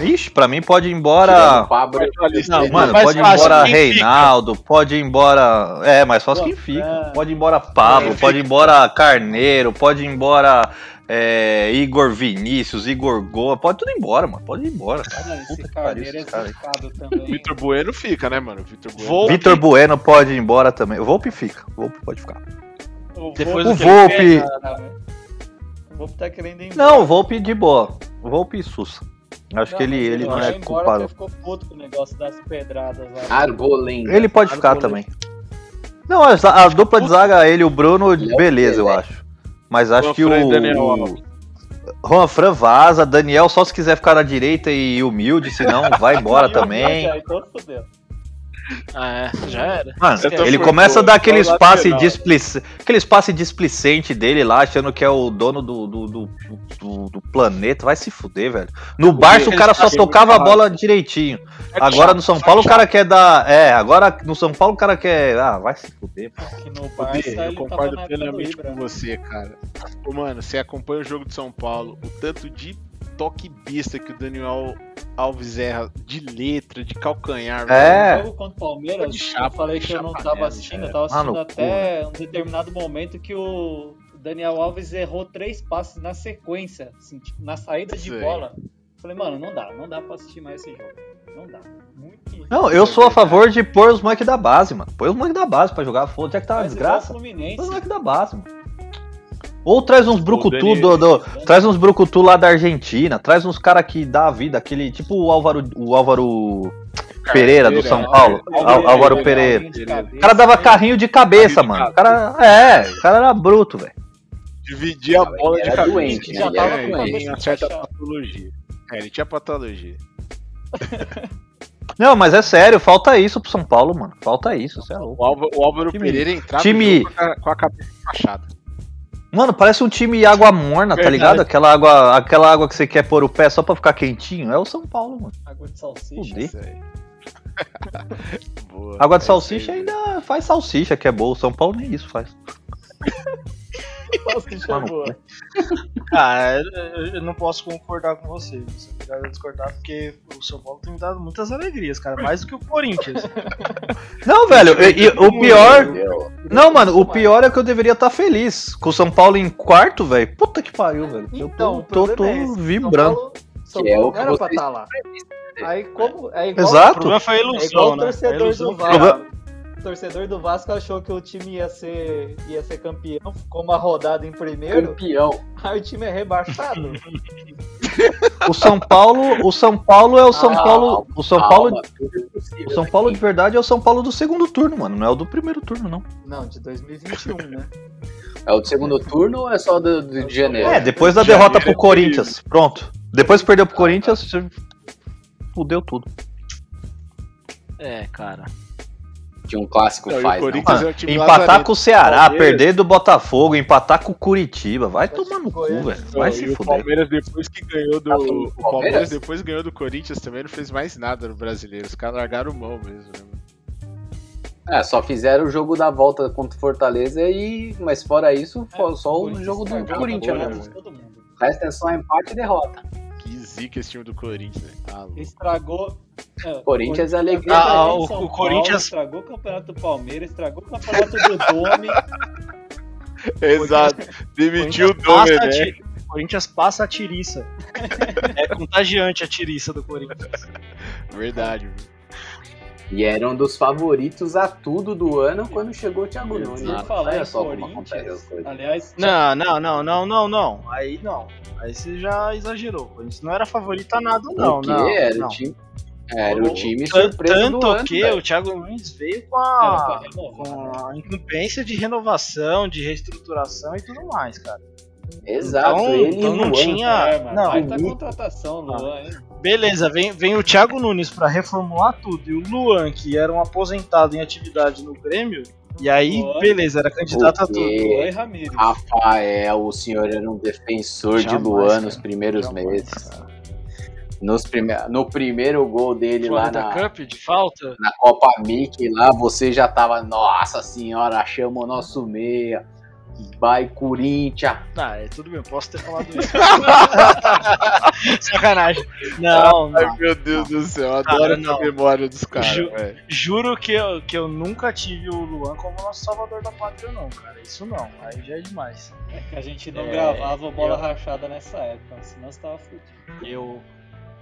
Ixi, pra mim pode ir embora. Pablo. Não, mano, pode ir embora Reinaldo, pode ir embora. É, mais fácil quem fica. Pode ir embora Pablo, pode ir embora Carneiro, pode ir embora é, Igor Vinícius, Igor Goa, pode tudo ir embora, mano. Pode ir embora. Cara. Esse Carneiro é aí. zicado também. Vitor Bueno fica, né, mano? Vitor Bueno. Vitor Bueno pode ir embora também. O Volpe fica. O Volpe pode ficar. O Depois O Volpe. Volpe tá querendo ir embora. Não, o Volpe de boa. O Volpe Sussa. Acho que ele, ele não é embora culpado. porque ficou puto com o negócio das pedradas lá. Arbolenda. Ele pode ficar também. Não, a, a dupla de zaga, ele e o Bruno, beleza, eu acho. Mas acho Juan que Fran o. Daniel. Juan Fran vaza, Daniel só se quiser ficar na direita e humilde, senão vai embora também. Então fodeu. Ah, é, já era. Mano, ele começa a dar aquele espaço, displic... aquele espaço displicente dele lá, achando que é o dono do, do, do, do- do planeta. Vai se fuder, velho. No Barça o cara só tocava a bola direitinho. Agora no São Paulo o cara quer dar. É, agora no São Paulo o cara quer. Ah, vai se fuder. Barça eu concordo plenamente com você, cara. Ô, mano, você acompanha o jogo de São Paulo, o tanto de toque besta que o Daniel Alves erra de letra, de calcanhar. É. No jogo contra o Palmeiras, De chapa, eu falei que eu não tava assistindo, eu tava no assistindo cu, até um determinado momento que o Daniel Alves errou três passes na sequência, assim, tipo, na saída de Sei. bola. Falei, mano, não dá, não dá pra assistir mais esse jogo. Não dá. Muito Não, eu sou a favor de pôr os moleques da base, mano. Põe os moleques da base pra jogar, foda já que tá uma Mas desgraça. Põe os moleques da base, mano. Ou traz uns brucutu do, do- traz uns brucutu lá da Argentina, traz uns cara que dá a vida, aquele tipo o Álvaro, o Álvaro Pereira do São Paulo, Al- Álvaro Pereira. O cara dava carrinho de cabeça, mano. O cara, é, o cara era bruto, velho. Dividia a bola de cabeça. doente, já ele tava era com a doente. cabeça Tinha uma certa patologia. É, ele tinha patologia. Não, mas é sério, falta isso pro São Paulo, mano. Falta isso, você é louco. O Álvaro, o Álvaro Pereira entrava time- com a, com a cabeça enfaixada. Mano, parece um time água morna, tá Verdade. ligado? Aquela água, aquela água que você quer pôr o pé só pra ficar quentinho. É o São Paulo, mano. Água de salsicha. Fuder. Isso aí. Boa, Água de é salsicha ainda faz salsicha, que é boa. O São Paulo nem isso faz. Salsicha Mano, boa. Ah, eu, eu não posso concordar com você. Você é obrigado a discordar porque o São Paulo tem me dado muitas alegrias, cara. Mais do que o Corinthians. Não, velho, e- e o pior. Não, mano, o pior é que eu deveria estar feliz. Com o São Paulo em quarto, velho. Puta que pariu, velho. Eu Então, tô, o tô, tô é vibrando. São Paulo, São Que é Paulo o que não era pra estar lá. Aí como. É igual, o Exato. problema foi a É ilusão, igual o né? A torcedor ilusão do Vasco. O torcedor do Vasco achou que o time ia ser, ia ser campeão, ficou uma rodada em primeiro, Campeão. aí o time é rebaixado. O São Paulo, o São Paulo é o São Ah, Paulo. O São Paulo. Calma, é O São. Paulo de verdade é o São Paulo do segundo turno, mano. Não é o do primeiro turno, não. Não, de 2021, né? É o do segundo turno ou é só do, do de janeiro? É, depois da Janeiro derrota é pro Corinthians. Pronto. Depois que perdeu pro Corinthians, fudeu tudo. É, cara. Tinha um clássico Não, o faz, não. Corinthians- é time empatar com o Ceará, Palmeiras. perder do Botafogo, empatar com o Curitiba. Vai tomar no cu, velho. Vai e se o fuder. Palmeiras depois que ganhou do. Tá do o Palmeiras Palmeiras? depois ganhou do Corinthians também não fez mais nada no brasileiro. Os caras largaram mão mesmo, né? É, só fizeram o jogo da volta contra o Fortaleza e. Mas fora isso, foi só o jogo do Corinthians, né? bola de todo mundo. O resto é só empate e derrota. Que zica esse time do Corinthians, né? Tá. Estragou. é, Corinthians é alegria. Ah, o- o Paulo, Corinthians- Estragou o campeonato do Palmeiras, estragou o campeonato do Dome. Exato. Demitiu o a né? ti- Corinthians passa a tiriça. é contagiante a tiriça do Corinthians. Verdade. E era um dos favoritos a tudo do ano quando chegou o Thiago Nunes. Por falar Olha só como acontece as Corinthians, coisas. aliás, Não, não, não, não, não, não. Aí não. Aí você já exagerou. O Corinthians não era favorito a nada, não. o quê? não, era não. o time. Era o time surpresa Tanto do ano. que velho. o Thiago Nunes veio com a, com a incumbência de renovação, de reestruturação e tudo mais, cara. Exato, Então- ele então não Luan, tinha- É, mano, não, baita bonito. contratação, Luan, hein? Beleza, vem, vem o Thiago Nunes pra reformular tudo e o Luan, que era um aposentado em atividade no Grêmio, e aí, Oi. beleza, era candidato a tudo. Oi, Ramiro. Rafael, o senhor era um defensor de Jamais, Luan cara. nos primeiros Jamais, meses. Nos prime... No primeiro gol dele lá na, Cup de falta? na Copa Mickey, lá você já tava, nossa senhora, chama o nosso meia. Vai Corinthians. Ah, é tudo bem, posso ter falado isso. Sacanagem. Não, Ai, não. meu Deus do céu, Cara, adoro não. essa memória dos caras, Ju-. Juro que eu, que eu nunca tive o Luan como nosso salvador da pátria, não, cara. Isso não, aí já é demais. É que a gente não É, gravava bola eu- rachada nessa época, senão você tava fudido. Eu,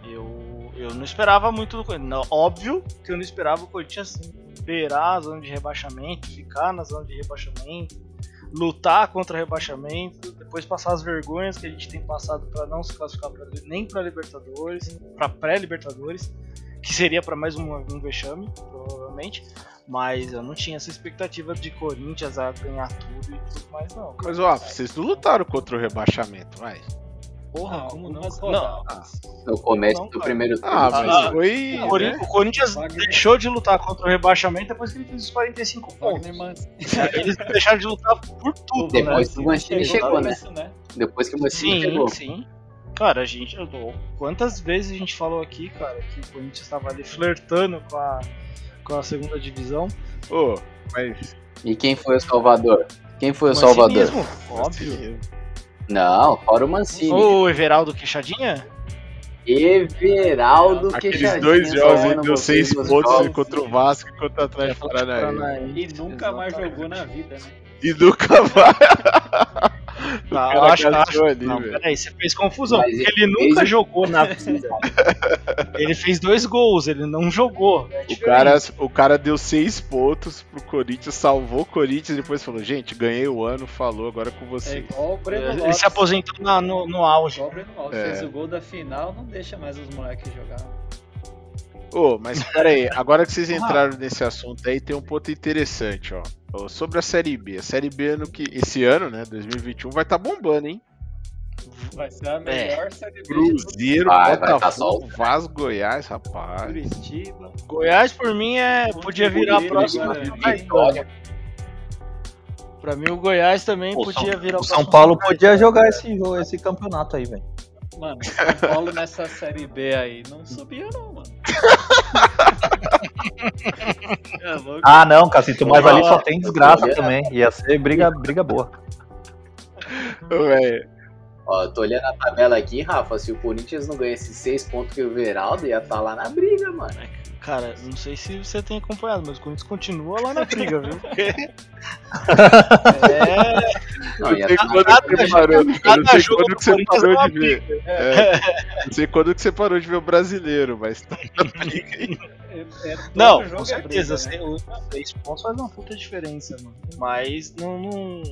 eu, eu não esperava muito do Corinthians. Não, Óbvio que eu não esperava o Corinthians beirar a zona de rebaixamento, ficar na zona de rebaixamento, lutar contra o rebaixamento, depois passar as vergonhas que a gente tem passado para não se classificar pra, nem para Libertadores, para pré-Libertadores, que seria para mais um, um vexame, provavelmente. Mas eu não tinha essa expectativa de Corinthians a ganhar tudo e tudo mais, não. Mas, ó, vocês não lutaram contra o rebaixamento, vai. Porra, Não, como não? algumas Não, rodadas. No começo Não, do cara. primeiro. Ah, mas Ah, foi. O né? o Corinthians Wagner- deixou de lutar contra o rebaixamento depois que ele fez os 45 pontos. Wagner Mancini. Eles deixaram de lutar por tudo, né? Depois que o Mancini chegou, né? Isso, né? Depois que o Mancini Sim, chegou. sim. Cara, a gente, quantas vezes a gente falou aqui, cara, que o Corinthians estava ali flertando com a, com a segunda divisão. Ô, mas. E quem foi o Salvador? Quem foi o Salvador? Mancinismo, Óbvio. Não, fora o Mancini. O Everaldo Queixadinha? Everaldo Aqueles Queixadinha dois jogos aí deu vocês seis pontos jogos. contra o Vasco e contra o Atlético Paranaense. E nunca mais jogou na vida, né? E nunca vai. O Ah, cara acho, acho, ali, não, velho. peraí, você fez confusão, Mas ele ele nunca fez- jogou na vida. ele fez dois gols, ele não jogou. É O cara, o cara deu seis pontos pro Corinthians, salvou o Corinthians e depois falou: Gente, ganhei o ano, falou, agora é com É o Breno Ele se aposentou na- no, no auge. Igual o Breno Lopes. É. Fez o gol da final, não deixa mais os moleques jogar. Ô, mas peraí, agora que vocês entraram nesse assunto aí, tem um ponto interessante, ó. Sobre a Série B. A Série B ano que, esse ano, né, 2021, vai estar bombando, hein? Vai ser a melhor série B Cruzeiro, Vai, vai tá Botafogo, Vasco, Goiás, rapaz. Curitiba. Goiás, por mim, é, podia virar a próxima. agora, Vitória. Pra mim, o Goiás também Pô, podia São- virar O o São Paulo podia jogar esse jogo, esse campeonato aí, velho. Mano, São Paulo nessa série B aí não subia não, mano. é louco. Ah, não, Cacito, mas ali só tem desgraça também. Ia ser briga, briga boa. Ô, velho. Ó, eu tô olhando a tabela aqui, Rafa. Se o Corinthians não ganha esses seis pontos que o Everaldo ia estar lá na briga, mano. Cara, não sei se você tem acompanhado, mas o Corinthians continua lá na briga, viu? É. Não, ia sei quando que você parou. Não sei quando que você parou de ver. É, não sei quando que você parou de ver o brasileiro, mas tá na briga aí. É- é- Não, com certeza. briga, né? Três pontos faz uma puta diferença, mano. Mas não. Não,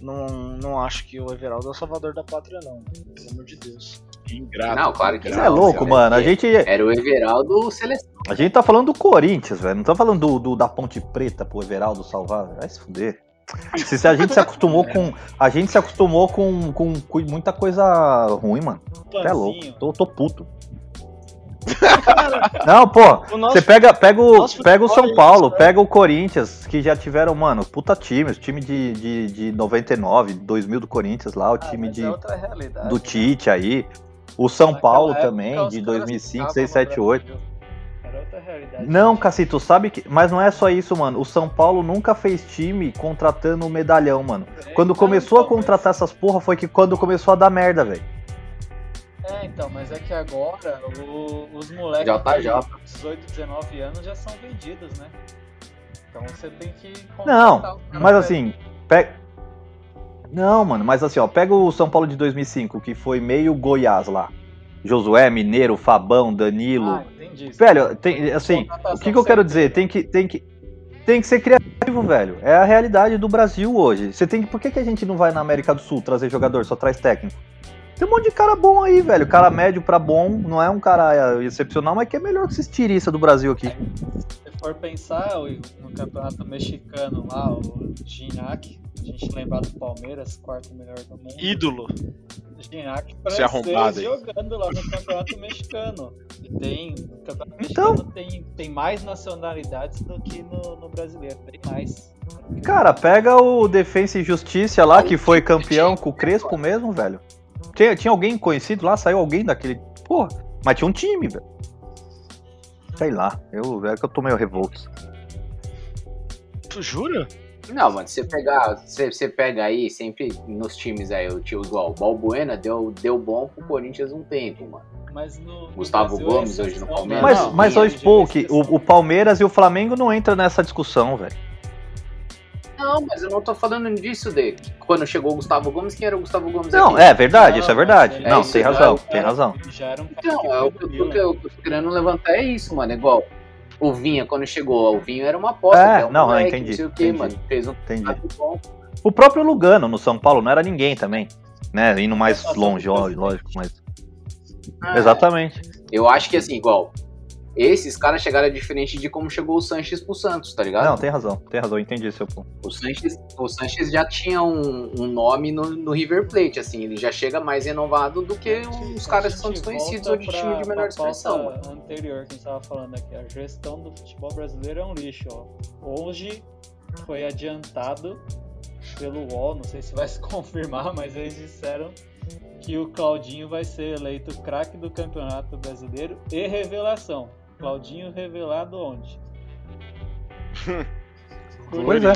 não, não acho que o Everaldo é o salvador da pátria, não. Pelo amor de Deus. Ingrato. Não, claro que Você é louco, cara. mano. A gente, Era o Everaldo seleção. a gente tá falando do Corinthians, velho. Não tá falando do, do- da Ponte Preta pro Everaldo salvar. Vai se fuder. Se, se a gente se acostumou com. A gente se acostumou com, com, com muita coisa ruim, mano. Você é louco. Tô, tô puto. Não, pô. O Você pega, pega, o, pega o São é Paulo, isso, né? pega o Corinthians, que já tiveram, mano, puta times. Time de, de, de 99, 2000 do Corinthians lá, o Ah, time de, é do né? Tite aí. O São Naquela Paulo época, também, de caras 2005, ficavam 6, no 7, 8. Brasil. Era outra realidade. Não, Cacito, sabe que. Mas não é só isso, mano. O São Paulo nunca fez time contratando o medalhão, mano. É, Quando não, começou a então, contratar essas porra foi que quando começou a dar merda, velho. mas- É, então, mas é que agora o- os moleques JJ. de 18, 19 anos já são vendidos, né? Então você tem que. Não, Mas velho. assim, pega. Não, mano, mas assim, ó, pega o São Paulo de 2005, que foi meio Goiás lá. Josué, Mineiro, Fabão, Danilo. Ah, entendi. Velho, tem, assim, o que, que eu quero dizer? Tem que, tem que, tem que ser criativo, velho. É a realidade do Brasil hoje. Você tem que, por que, que a gente não vai na América do Sul trazer jogador, só traz técnico? Tem um monte de cara bom aí, velho. Cara médio pra bom, não é um cara excepcional, mas que é melhor que esses tiriça do Brasil aqui. Se for pensar no campeonato mexicano lá, o Gignac gente lembrar do Palmeiras, quarto melhor do mundo. Ídolo. Gignac Esse arrombado aí. jogando lá no Campeonato Mexicano. E tem, o Campeonato Então. Mexicano tem, tem mais nacionalidades do que no, no brasileiro, tem mais. Cara, pega o Defensa e Justiça lá, que foi campeão com o Crespo mesmo, velho. Tinha, tinha alguém conhecido lá, saiu alguém daquele. Porra, mas tinha um time, velho. Sei lá, eu, é que eu tô meio revolto. Tu jura? Não, mano, você pegar, você, você pega aí, sempre nos times aí, o tio igual, o Balbuena deu, deu bom pro Corinthians um tempo, mano. Mas no, no Gustavo Brasil é Gomes hoje no Palmeiras. né? Mas, não, mas não, ô Spoke, o, o Palmeiras e o Flamengo não entram nessa discussão, velho. Não, mas eu não tô falando disso de quando chegou o Gustavo Gomes, quem era o Gustavo Gomes Não, aqui? é verdade, isso é verdade. É Não, tem razão, É, tem razão. Era um Então, é o que eu, Milan. que eu tô querendo levantar é isso, mano. É igual o Vinha, quando chegou, o Vinha era uma aposta, É, é, um não, moleque, entendi, não sei o que, entendi. mano. Fez um Entendi. bom. O próprio Lugano no São Paulo não era ninguém também. Né? Indo mais longe, ó, lógico, mas. Ah, Exatamente. Eu acho que assim, igual, esses caras chegaram diferente de como chegou o Sanches pro Santos, tá ligado? Não, tem razão, tem razão, eu entendi seu ponto. O Sanches, o Sanches já tinha um, um nome no, no River Plate, assim, ele já chega mais renovado do que os caras que são desconhecidos ou de pra- time de menor expressão, anterior que a gente tava falando aqui, a gestão do futebol brasileiro é um lixo, ó. Hoje foi adiantado pelo UOL, não sei se vai se confirmar, mas eles disseram que o Claudinho vai ser eleito craque do Campeonato Brasileiro e revelação. Claudinho revelado onde? Pois é.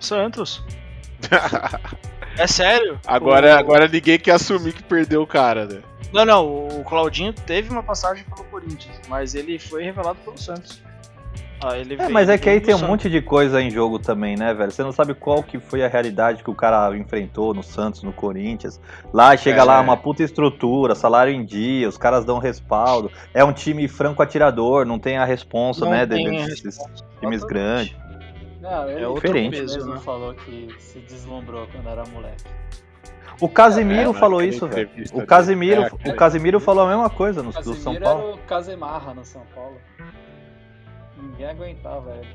Santos. É sério? Agora, O- agora ninguém quer assumir que perdeu o cara, né? Não, não, o Claudinho teve uma passagem pelo Corinthians, mas ele foi revelado pelo Santos. Ah, ele É, mas é que aí tem um Santos. monte de coisa em jogo também, né, velho? Você não sabe qual que foi a realidade que o cara enfrentou no Santos, no Corinthians. Lá chega É. lá uma puta estrutura, salário em dia, os caras dão respaldo. É um time franco atirador, não tem a responsa, Não né, desses times grandes. Não, ele É outro Diferente. mesmo né? falou que se deslumbrou quando era moleque. O Casimiro É, falou naquela isso, velho. O. Casimiro, É, o Casimiro falou a mesma coisa no, do São Casimiro Paulo. era o Casemarra no São Paulo. Ninguém aguentava ele.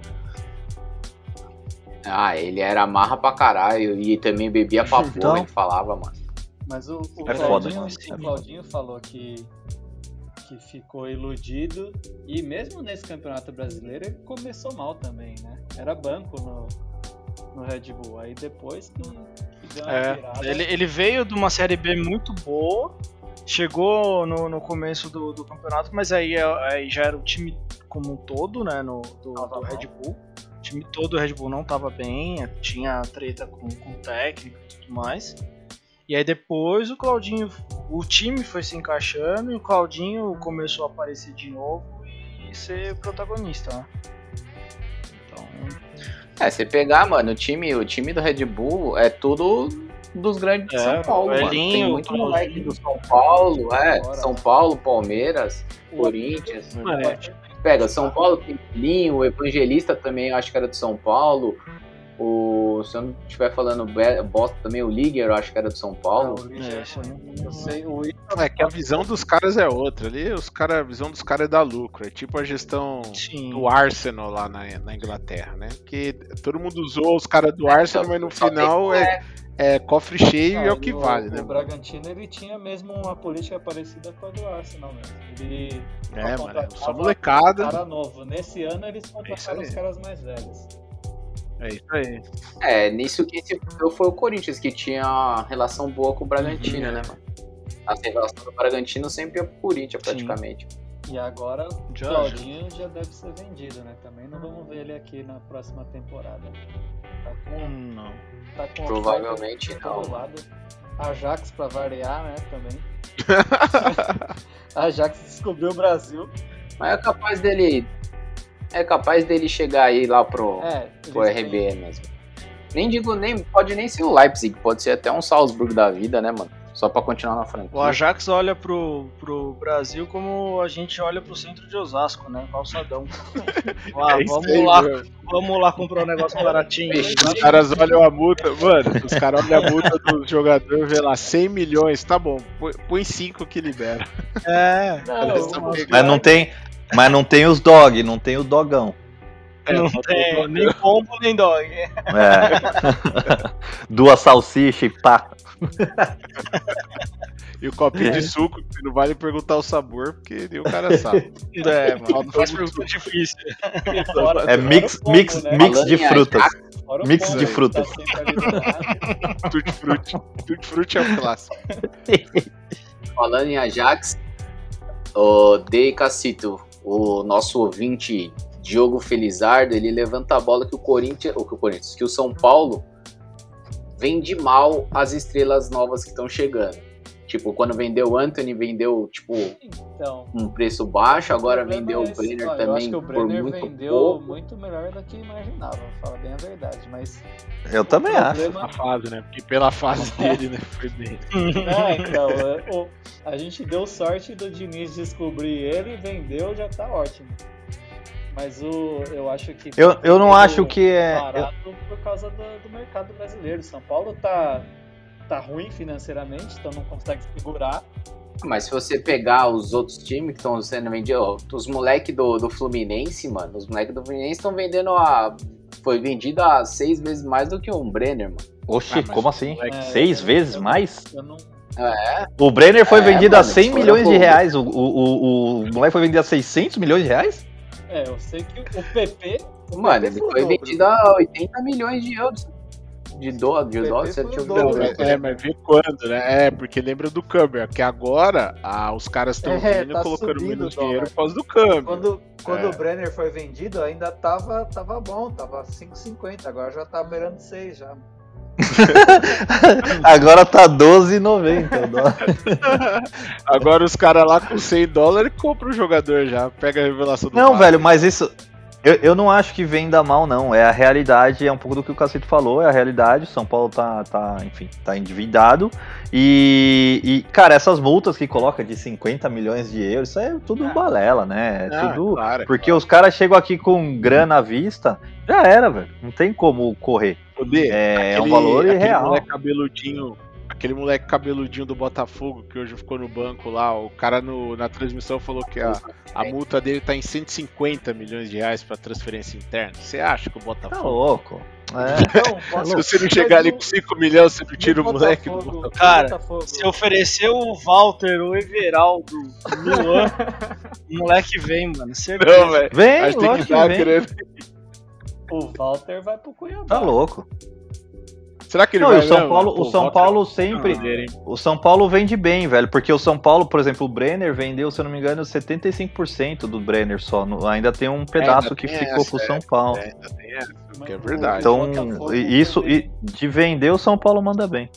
Ah, ele era marra pra caralho e também bebia pra porra, Então. ele falava, mano. Mas o, o É foda, Claudinho, mano. o Claudinho falou que, que ficou iludido e mesmo nesse campeonato brasileiro ele começou mal também, né? Era banco no, no Red Bull. Aí depois que, que deu uma É, virada. ele, ele veio de uma série B muito boa, chegou no, no começo do, do campeonato, mas aí, aí já era o time como um todo, né, no, do, do Red Bull. O time todo do Red Bull não tava bem, tinha treta com, com o técnico e tudo mais. E aí depois o Claudinho, o time foi se encaixando e o Claudinho começou a aparecer de novo e ser protagonista, né? Então, É, você pegar, mano, o time, o time do Red Bull é tudo dos grandes de É, São Paulo, o mano. Tem muito moleque do São Paulo, é. São Paulo, Palmeiras, O- Corinthians. é, Pega, São Paulo tem Elinho, o Evangelista também, eu acho que era do São Paulo. O, se eu não estiver falando bosta também, o Liger, eu acho que era do São Paulo. É, isso aí. eu sei, o É que a visão dos caras é outra. Ali, os cara, a visão dos caras é dar lucro. É tipo a gestão sim. do Arsenal lá na, na Inglaterra, né? Que todo mundo usou os caras do Arsenal, mas no final é, é cofre cheio e é o que o, vale, o né? Bragantino ele tinha mesmo uma política parecida com a do Arsenal mesmo. Ele É, mano, contratava só molecada. cara novo. Nesse ano eles contrataram aí. os caras mais velhos. É isso aí. É, nisso que se fudeu foi o Corinthians, que tinha relação boa com o Bragantino, Uhum. né, mano? A relação do Bragantino sempre ia pro Corinthians, praticamente. E agora o Já, Claudinho já deve ser vendido, né? Também não vamos ver ele aqui na próxima temporada. Tá com, Hum, Não. tá com Provavelmente não. lado. Ajax pra variar, né? Também. Ajax descobriu o Brasil. Mas é capaz dele. É capaz dele chegar aí lá pro, É, pro RB mesmo. Nem digo, nem, pode nem ser o Leipzig, pode ser até um Salzburg da vida, né, mano? Só pra continuar na franquia. O Ajax olha pro, pro Brasil como a gente olha pro centro de Osasco, né? Calçadão. Ah, É vamos aí, lá, meu. vamos lá comprar um negócio baratinho. Os caras olham a multa, mano, os caras olham a multa do jogador, vê lá, 100 milhões, tá bom, põe- põe 5 que libera. É. Não, mas- não tem, mas não tem os dog, não tem o dogão. Não tem nem pombo nem dog. É. Duas salsichas e pá. E o copinho de suco, não vale perguntar o sabor, porque nem o cara sabe. É, mano, não faz pergunta difícil. É mix, mix, né? mix de frutas. Fora o Mix de frutas. tá lado. Tutti frutti. Tutti frutti é um clássico. Falando em Ajax, o Dei Cacito, o nosso ouvinte Diogo Felizardo, ele levanta a bola que o Corinthians, ou que o Corinthians, que o São Paulo vende mal as estrelas novas que estão chegando. Tipo, quando vendeu o Anthony, vendeu, tipo, Então, um preço baixo, agora o problema vendeu é o esse. Brenner Olha, Eu acho também que o Brenner muito vendeu pouco. muito melhor do que imaginava, vou falar bem a verdade. Mas Eu também o acho. problema- A fase, né? Porque pela fase dele, né? Foi bem. É, então, é, o- a gente deu sorte do Diniz descobrir ele, vendeu, já tá ótimo. Mas o, eu acho que. Eu, eu não acho que é. eu- por causa do, do mercado brasileiro. São Paulo tá, tá ruim financeiramente, então não consegue segurar. Mas se você pegar os outros times que estão sendo vendidos, os moleques do, do Fluminense, mano, os moleques do Fluminense estão vendendo a. Foi vendido a seis vezes mais do que um Brenner, mano. Oxi, Ah, como assim? moleque, Seis eu- vezes eu- mais? Eu não. É, O Brenner foi É, vendido a mano, 100 foi milhões de pouco. reais. O, o, o, o moleque foi vendido a 600 milhões de reais? É, eu sei que o PP. o mano, PP ele foi vendido a 80 milhões de euros. De dólar, de dobro, ver. Não, é, mas vê quando, né? É, porque lembra do câmbio, que agora ah, os caras estão É, vindo tá e colocando menos dinheiro por causa do câmbio. Quando, quando É. o Brenner foi vendido, ainda tava, tava bom, tava 5,50. Agora já tá beirando 6 já. Agora tá 12,90 o dólar. Agora os caras lá com 100 dólares compram o jogador já. Pega a revelação do Não, Vasco. velho, mas isso. Eu, eu não acho que venda mal, não. É a realidade, é um pouco do que o Cacito falou, é a realidade. O São Paulo tá, tá enfim, tá endividado. E, e, cara, essas multas que coloca de 50 milhões de euros, isso é tudo balela, né? É Ah, tudo. claro, Porque os caras chegam aqui com grana à vista, já era, velho. Não tem como correr. Poder, É, é um aquele- valor aquele real. Moleque cabeludinho, aquele moleque cabeludinho do Botafogo que hoje ficou no banco lá, o cara no- na transmissão falou que a, a multa dele tá em 150 milhões de reais pra transferência interna. Você acha que o Tá Botafogo. louco. É. Então, Se você não chegar ali com 5 milhões, você não tira o moleque do Botafogo-. Cara, Botafogo- Se oferecer o Walter ou o Everaldo do Milan, o moleque vem, mano. Certeza. Não, velho. Vem, A gente tem lógico que que dar vem. grana. O Walter vai pro Cuiabá. Tá louco. Será que ele Não, vai o São? Paulo, Pô, o São Walter- Paulo sempre. O São Paulo vende bem, velho, porque o São Paulo, por exemplo, o Brenner vendeu, se eu não me engano, 75% do Brenner só. No- ainda tem um pedaço ainda que ficou essa, pro é. São Paulo. É, ainda tem essa, que é o- verdade. Então, isso e de vender o São Paulo manda bem.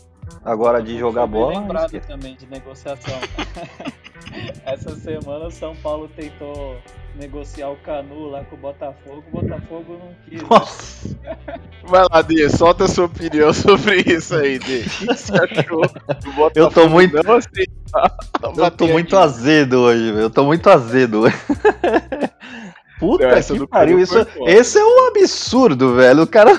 Agora de jogar bola. lembrado também de negociação. Essa semana o São Paulo tentou negociar o Canu lá com o Botafogo, o Botafogo não quis. né? Nossa, Vai lá, Dê, solta a sua opinião sobre isso aí, Dê. O que você achou do Botafogo? Eu tô muito- Não aceitar a eu tô muito azedo hoje, velho. Eu tô muito azedo hoje. Puta Não, que do pariu, isso, esse é um absurdo, velho. O cara.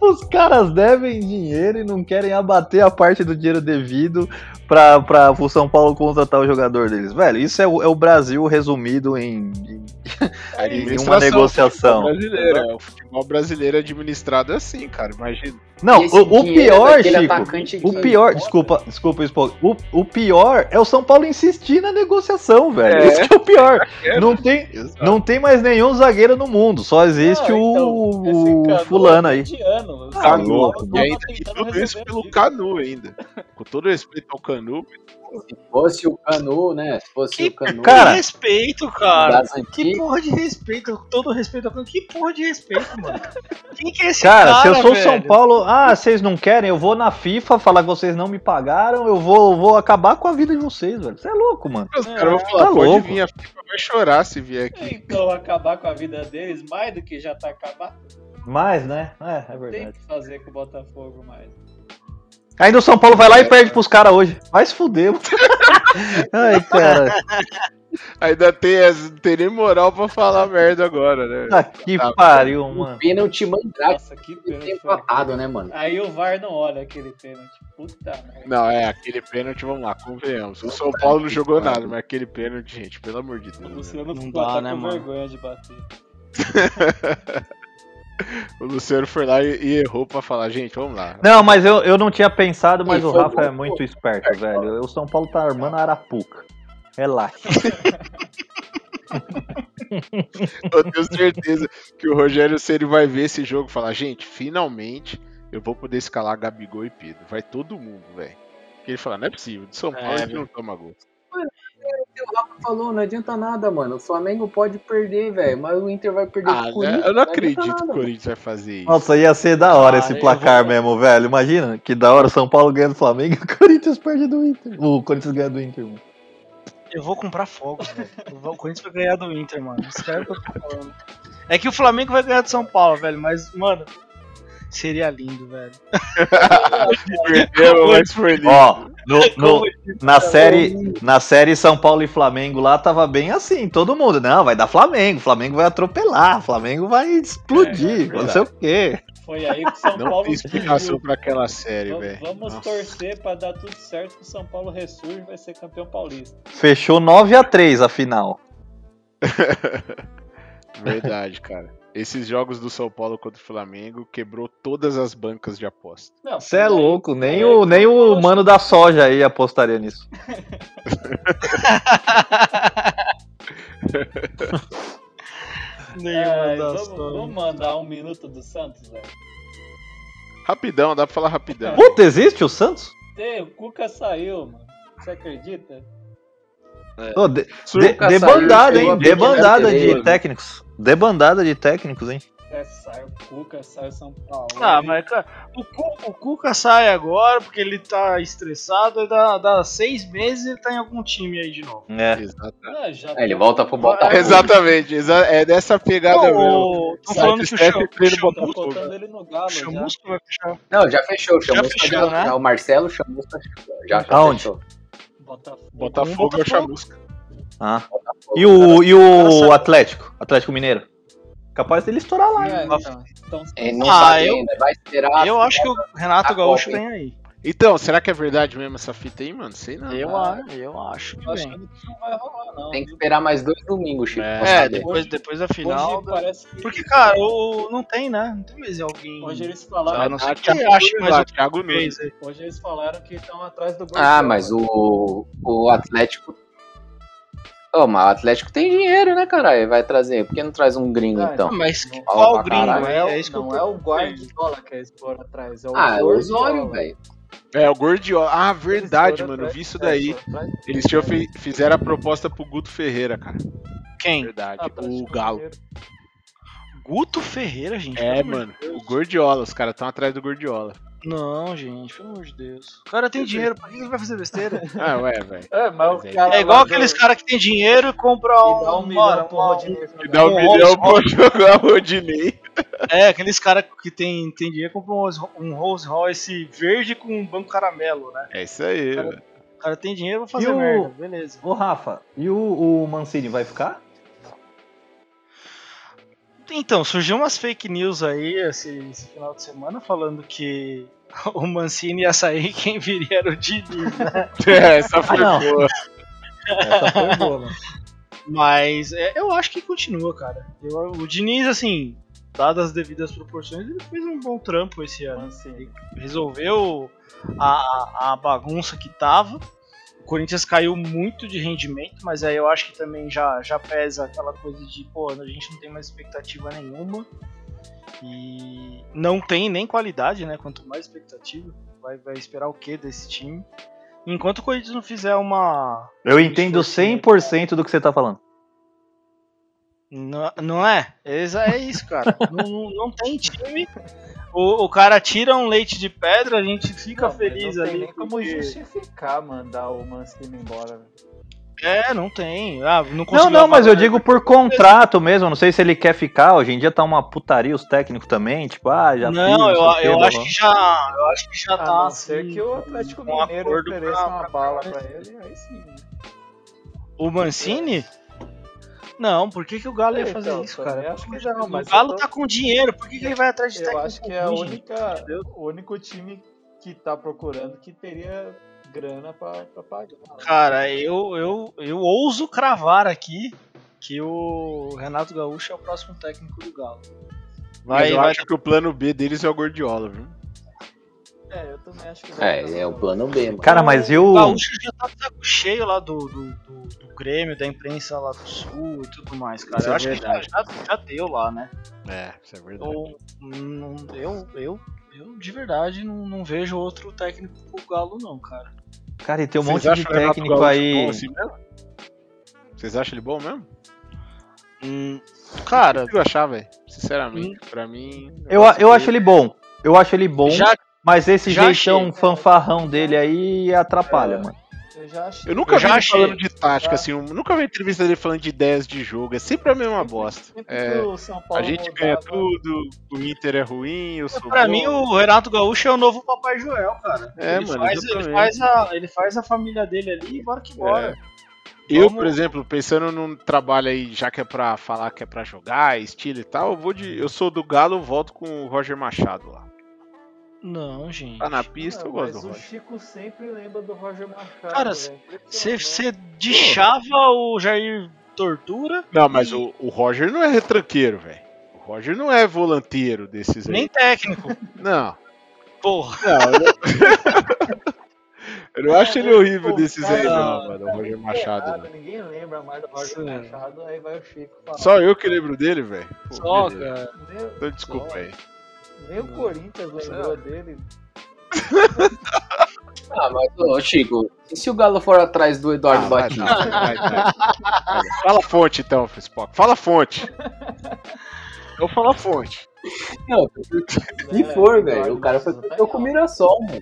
Os caras devem dinheiro e não querem abater a parte do dinheiro devido pra, pra o São Paulo contratar o jogador deles. Velho, isso é o, é o Brasil resumido em, em- A em uma negociação. do futebol brasileiro, é, O futebol brasileiro administrado é assim, cara. Imagina. Não, o, o pior, Chico, o pior, desculpa, desculpa, Spock, o, o pior é o São Paulo insistir na negociação, velho. É. Isso que é o pior. É, Não tem, Exato. não tem mais nenhum zagueiro no mundo, só existe Não, o, então, o fulano é aí. Canu, Paulo Canu. E, ainda, e tudo isso pelo. Canu ainda. Com todo respeito ao Canu, Se fosse o Canu, né? Se fosse Que o Canu Cara, Que respeito, cara. Que porra de respeito, todo respeito ao Cano. Que porra de respeito, mano. Quem que é esse Cara, cara, se eu sou o velho? São Paulo, ah, vocês não querem, eu vou na FIFA falar que vocês não me pagaram, eu vou, vou acabar com a vida de vocês, velho. Você é louco, mano. os caras vão falar, tá pode louco. vir, a FIFA vai chorar se vier aqui. Então acabar com a vida deles mais do que já tá acabado. Mas, né? É, é Tem verdade. que fazer com o Botafogo mais. Ainda o São Paulo vai lá e perde pros caras hoje. Vai se fuder. Ai, cara. Ainda tem, não tem nem moral pra falar merda agora, né? Tá que Tá. pariu, mano. pênalti mandrake Nossa, que pênalti foi. empatado, né, mano? Aí o VAR não olha aquele pênalti. Puta merda. Não, é, aquele pênalti, vamos lá, convenhamos. O São Paulo não jogou nada, mas aquele pênalti, gente, pelo amor de O Deus. né? Luciano Não dá, tá né, com mano? vergonha de bater. o Luciano foi lá e, errou pra falar, gente, vamos lá. Não, mas eu, eu não tinha pensado, mas E o Rafa bom, é muito esperto, velho. O São Paulo tá armando a Arapuca. Relaxa. Eu tenho certeza que o Rogério Ceni vai ver esse jogo e falar, gente, finalmente eu vou poder escalar Gabigol e Pedro. Vai todo mundo, velho. Porque ele fala, não é possível, de São Paulo a gente não toma gol. O Rafa falou, não adianta nada, mano. O Flamengo pode perder, velho, mas o Inter vai perder Ah, né? Corinthians. eu não adianta acredito que nada, o Corinthians vai fazer isso. Nossa, ia ser da hora Ah, esse placar vou- mesmo, velho. Imagina, que da hora, São Paulo ganha do Flamengo e o Corinthians perde do Inter. O Corinthians ganha do Inter, mano. Eu vou comprar fogos, velho. O Corinthians vai ganhar do Inter, mano. Isso é o que eu tô falando. É que o Flamengo vai ganhar do São Paulo, velho, mas, mano, seria lindo, velho. Perdeu, mas foi lindo. Ó, no, no- na, série, na série São Paulo e Flamengo lá tava bem assim, todo mundo. Não, vai dar Flamengo, Flamengo vai atropelar, Flamengo vai explodir, É, não sei o quê. Foi aí que o São Não Paulo tem explicação pra aquela série, velho. Vamos Nossa. torcer pra dar tudo certo que o São Paulo ressurge e vai ser campeão paulista. Fechou 9 a 3 a final. Verdade, cara. Esses jogos do São Paulo contra o Flamengo quebrou todas as bancas de aposta. Não, Você é louco, nem foi o, nem o mano da soja aí apostaria nisso. É, vamos, vamos mandar um minuto do Santos, velho. Rapidão, dá pra falar rapidão. Puta, existe o Santos? Ei, O Cuca saiu, mano. Você acredita? De, Surca de- saiu, debandada, hein? Debandada de artilheiro. técnicos. Debandada de técnicos, hein? É, sai o Cuca, sai o São Paulo. Ah, mas cara, o, Cu- o Cuca sai agora porque ele tá estressado e dá, dá seis meses ele tá em algum time aí de novo. É. Exata- Ah, já É, ele tá- volta pro Botafogo. Exatamente, exa- é dessa pegada mesmo. Não, Estão falando que o Steph Cham- treina o Cham- Tá Botafogo. botando ele no galo o já. Chamusca vai fechar. Não, já fechou. Já Chamusca fechou, já, né? já- O Marcelo Chamusca já, já Aonde? fechou. Botafogo. Botafogo é o Chamusca. Ah. E o, e o Atlético? Atlético Mineiro? Capaz dele estourar lá. É, hein? então, então, Ele não Ah, sabe eu- ainda, vai esperar. Eu acho que o Renato Gaúcho Copa, vem aí. Então, será que é verdade mesmo essa fita aí, mano? Sei não. Eu, a- eu acho que eu acho que não vai rolar, não. Tem que esperar mais dois domingos, Chico. É. É, depois, depois da final. Hoje parece que. Porque, cara, o, não tem, né? Não tem mais alguém. Hoje eles falaram, não Ah, que Thiago ache Nunes mais lá, outra Thiago aí. hoje eles falaram que estão atrás do Ah, Gordão, mas o, o Atlético. Ô, mas o Atlético tem dinheiro, né, caralho? Vai trazer. Por que não traz um gringo, Ah, então? Ah, Mas Não. qual pra gringo? caralho. Não É, é, é o- que não tô- é o Guardiola que eles foram atrás, é o Ah, é o. Osório, velho. É, o Gordiola. Ah, verdade, mano. Atrás- vi isso é, daí. atrás- Eles tinham fizeram a proposta pro Guto Ferreira, cara. Quem? Verdade. Ah, o Atlético Galo. Mineiro. Guto Ferreira, gente. É, mano. de Deus. O Gordiola. Os caras estão atrás do Gordiola. Não, gente, pelo amor de Deus. O cara tem dinheiro, pra que ele vai fazer besteira? Ah, ué, velho. É, mas o é- cara É igual aqueles caras que tem dinheiro e compram E dá um um. milhão pro Rodinei E dá um Um milhão pra jogar o Rodinei. É, aqueles caras que tem, tem dinheiro compram um, um Rolls Royce verde com um banco caramelo, né? É isso aí, Cara, velho. O cara tem dinheiro pra fazer E o- merda, beleza. Ô, Rafa, e o, o Mancini vai ficar? Então, surgiu umas fake news aí esse, esse final de semana falando que o Mancini ia sair e quem viria era o Diniz, né? É, essa foi não. boa. Essa foi boa, mano. Mas é, eu acho que continua, cara. Eu- o Diniz, assim, dadas as devidas proporções, ele fez um bom trampo esse ano. Mancini. Resolveu a, a bagunça que tava. O Corinthians caiu muito de rendimento, mas aí eu acho que também já, já pesa aquela coisa de, pô, a gente não tem mais expectativa nenhuma. E não tem nem qualidade, né? Quanto mais expectativa, vai, vai esperar o que desse time? Enquanto o Corinthians não fizer uma. Eu entendo 100% do que você tá falando. Não, não é? É isso, cara. não, não- não tem time. O, o cara tira um leite de pedra, a gente fica Não, feliz não tem ali. nem como porque- justificar mandar o Mancini embora. velho. É, não tem. Ah, não Não, não, mas eu digo por contrato mesmo. Não sei se ele quer ficar. Hoje em dia tá uma putaria os técnicos também. Tipo, ah, já Não, fiz, eu, eu blá, acho que já. Eu acho que já A tá. não assim, ser que o Atlético um Mineiro ofereça pra- uma pra- bala pra ele, aí sim. né? O Mancini? Não, por que, que o Galo ia Então, fazer isso, também cara? acho que não, mas o Galo eu tô- tá com dinheiro, por que, que ele vai atrás de Eu técnico acho que é a única, o único time que tá procurando que teria grana pra, pra pagar. Cara, eu, eu, eu ouso cravar aqui que o Renato Gaúcho é o próximo técnico do Galo. Mas eu vai. acho que o plano B deles é o Gordiola, viu? É, eu também acho que É, é o plano B, mano. Cara, mas e O. Gaúcho já tá de saco cheio lá do, do, do, do Grêmio, da imprensa lá do Sul e tudo mais, cara. Isso eu é acho verdade. que já, já, já deu lá, né? É, isso é verdade. Eu, não, eu, eu, eu de verdade não, não vejo outro técnico pro Galo, não, cara. Cara, e tem um Vocês monte de técnico aí. bom assim mesmo? Vocês acham ele bom mesmo? Hum, cara, Eu achar, velho. Sinceramente, pra mim. Eu, eu acho ele bom. Eu acho ele bom. Já- mas esse já jeitão achei. fanfarrão dele aí atrapalha, É. mano. Eu já achei. Eu nunca Eu vi já ele achei. falando de tática, assim, eu nunca vi entrevista dele falando de ideias de jogo. É sempre a mesma bosta. Sempre É, a gente ganha tudo, o Inter é ruim, eu sou pra bom. mim o Renato Gaúcho é o novo Papai Joel, cara. É, ele, mano, faz, ele, faz a, ele faz a família dele ali e bora que bora. Eu, Vamos- por exemplo, pensando num trabalho aí, já que é pra falar que é pra jogar, estilo e tal, eu vou de. Eu sou do Galo, eu volto com o Roger Machado lá. Não, gente. Tá na pista, Não, eu gosto mas do o Roger. Chico sempre lembra do Roger Machado. Cara. Você deixava o Jair Tortura, Não, mas o, o Roger não é retranqueiro, velho. O Roger não é volanteiro desses aí. nem técnico. Não. Porra. Não, eu não... eu não acho ele horrível Pô, desses aí, cara, não, mano. O Roger Machado. Errado. Ninguém lembra mais do Roger Sim. Machado, aí vai o Chico falar. Só eu que lembro dele, velho. Só, cara. Nem, Então desculpa só. aí. Nem o Corinthians lembrou dele. Ah, mas, ô, Chico, e se o Galo for atrás do Eduardo Ah, vai Batista? vai. Vai dar. Fala a fonte então, Spock. Fala a fonte. Eu falo a fonte. Não, se É, for, Eduardo velho, o cara foi Batista tá com o. Mirassol, mano.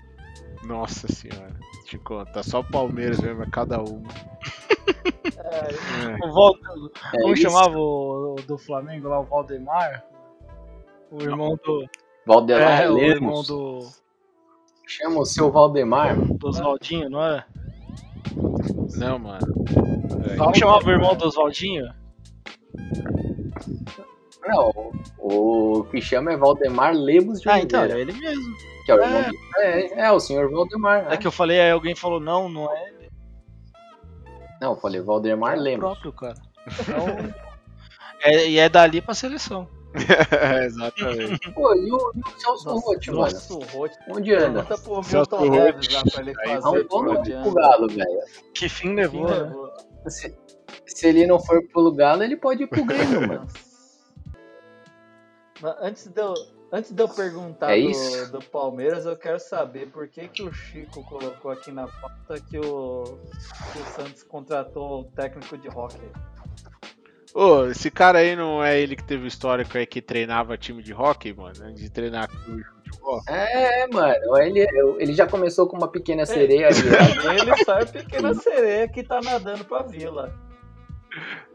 Nossa senhora. Te conta, só o Palmeiras mesmo, é cada um. É, É. O Val... É Como isso. chamava o, o do Flamengo lá, o Valdemar? O irmão do. Valdemar É, o irmão Lemos. do, Chama o seu Valdemar. do Oswaldinho, não é? Não, mano. É, Como chamava o irmão do Oswaldinho? Não, o que chama é Valdemar Lemos de Ah, então, é ele mesmo. Que é o é. irmão do... é, é, o senhor Valdemar. É né? que eu falei, aí alguém falou, não, não é ele. Não, eu falei Valdemar É o Lemos. próprio, cara. Então, é, e é dali pra seleção. exatamente. Pô, e o, e o Celso Roth, mano? Nossa, o Roth. Onde anda? Pergunta pro Celso Milton. Neves lá pra ele fazer por pro anda. Galo, velho. Que fim Quem levou, né? levou? Se, se ele não for pro Galo, ele pode ir pro Grêmio, mano. Mas Antes de eu, antes de eu perguntar É do, do Palmeiras, eu quero saber por que, que o Chico colocou aqui na pauta que o, que o Santos contratou o técnico de hockey. Ô, esse cara aí não é ele que teve o histórico aí que treinava time de hockey, mano? Antes de treinar clube de futebol? É, mano. Ele, ele já começou com uma pequena sereia ali. ó. Ele sai pequena sereia que tá nadando pra vila.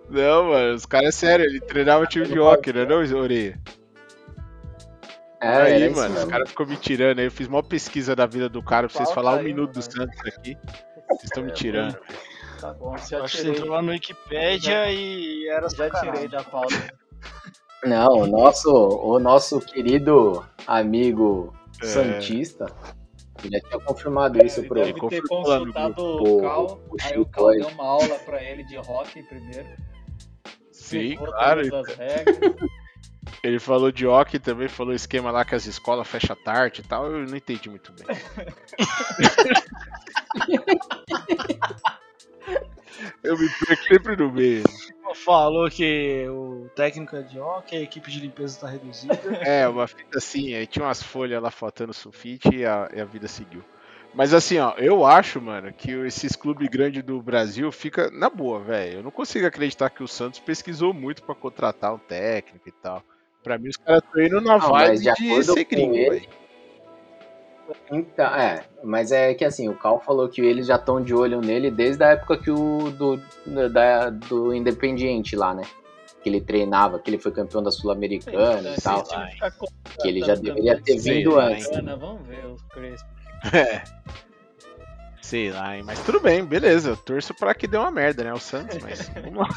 Não, mano, os caras é sério, ele treinava time de hockey, né, não, Orelha? É, aí, isso mano, os caras ficou me tirando aí. Eu fiz uma pesquisa da vida do cara pra vocês Falta falar um aí, minuto do mano. Santos aqui. Vocês estão me tirando. Tá bom, já acho que você entrou lá no Wikipedia e era já sacanagem. tirei da pauta. Não, o nosso, o nosso querido amigo É. Santista já tinha confirmado isso Ele pro. deve ter consultado o Cal, O- o aí Chico o Cal aí. deu uma aula pra ele de hockey primeiro. Sim, claro. todas as regras. Ele falou de hockey também, falou esquema lá que as escolas fecham tarde e tal. Eu não entendi muito bem. eu me perco sempre no meio. Falou que o técnico é de hockey, a equipe de limpeza tá reduzida. É, uma fita assim, aí tinha umas folhas lá faltando sulfite e a, e a vida seguiu. Mas assim, ó, eu acho, mano, que esses clubes grandes do Brasil fica na boa, velho. Eu não consigo acreditar que o Santos pesquisou muito pra contratar um técnico e tal. Pra mim, os caras estão indo na mas vibe de de, ser gringo, velho. Então, é, mas é que assim, o Cal falou que eles já estão de olho nele desde a época que o do, da, do Independiente lá, né? Que ele treinava, que ele foi campeão da Sul-Americana e tal. Que ele já deveria ter Sei vindo lá, antes. Ana, Vamos ver os Crespo. É. Sei lá, hein? Mas tudo bem, beleza. Eu torço pra que dê uma merda, né? O Santos, mas vamos lá.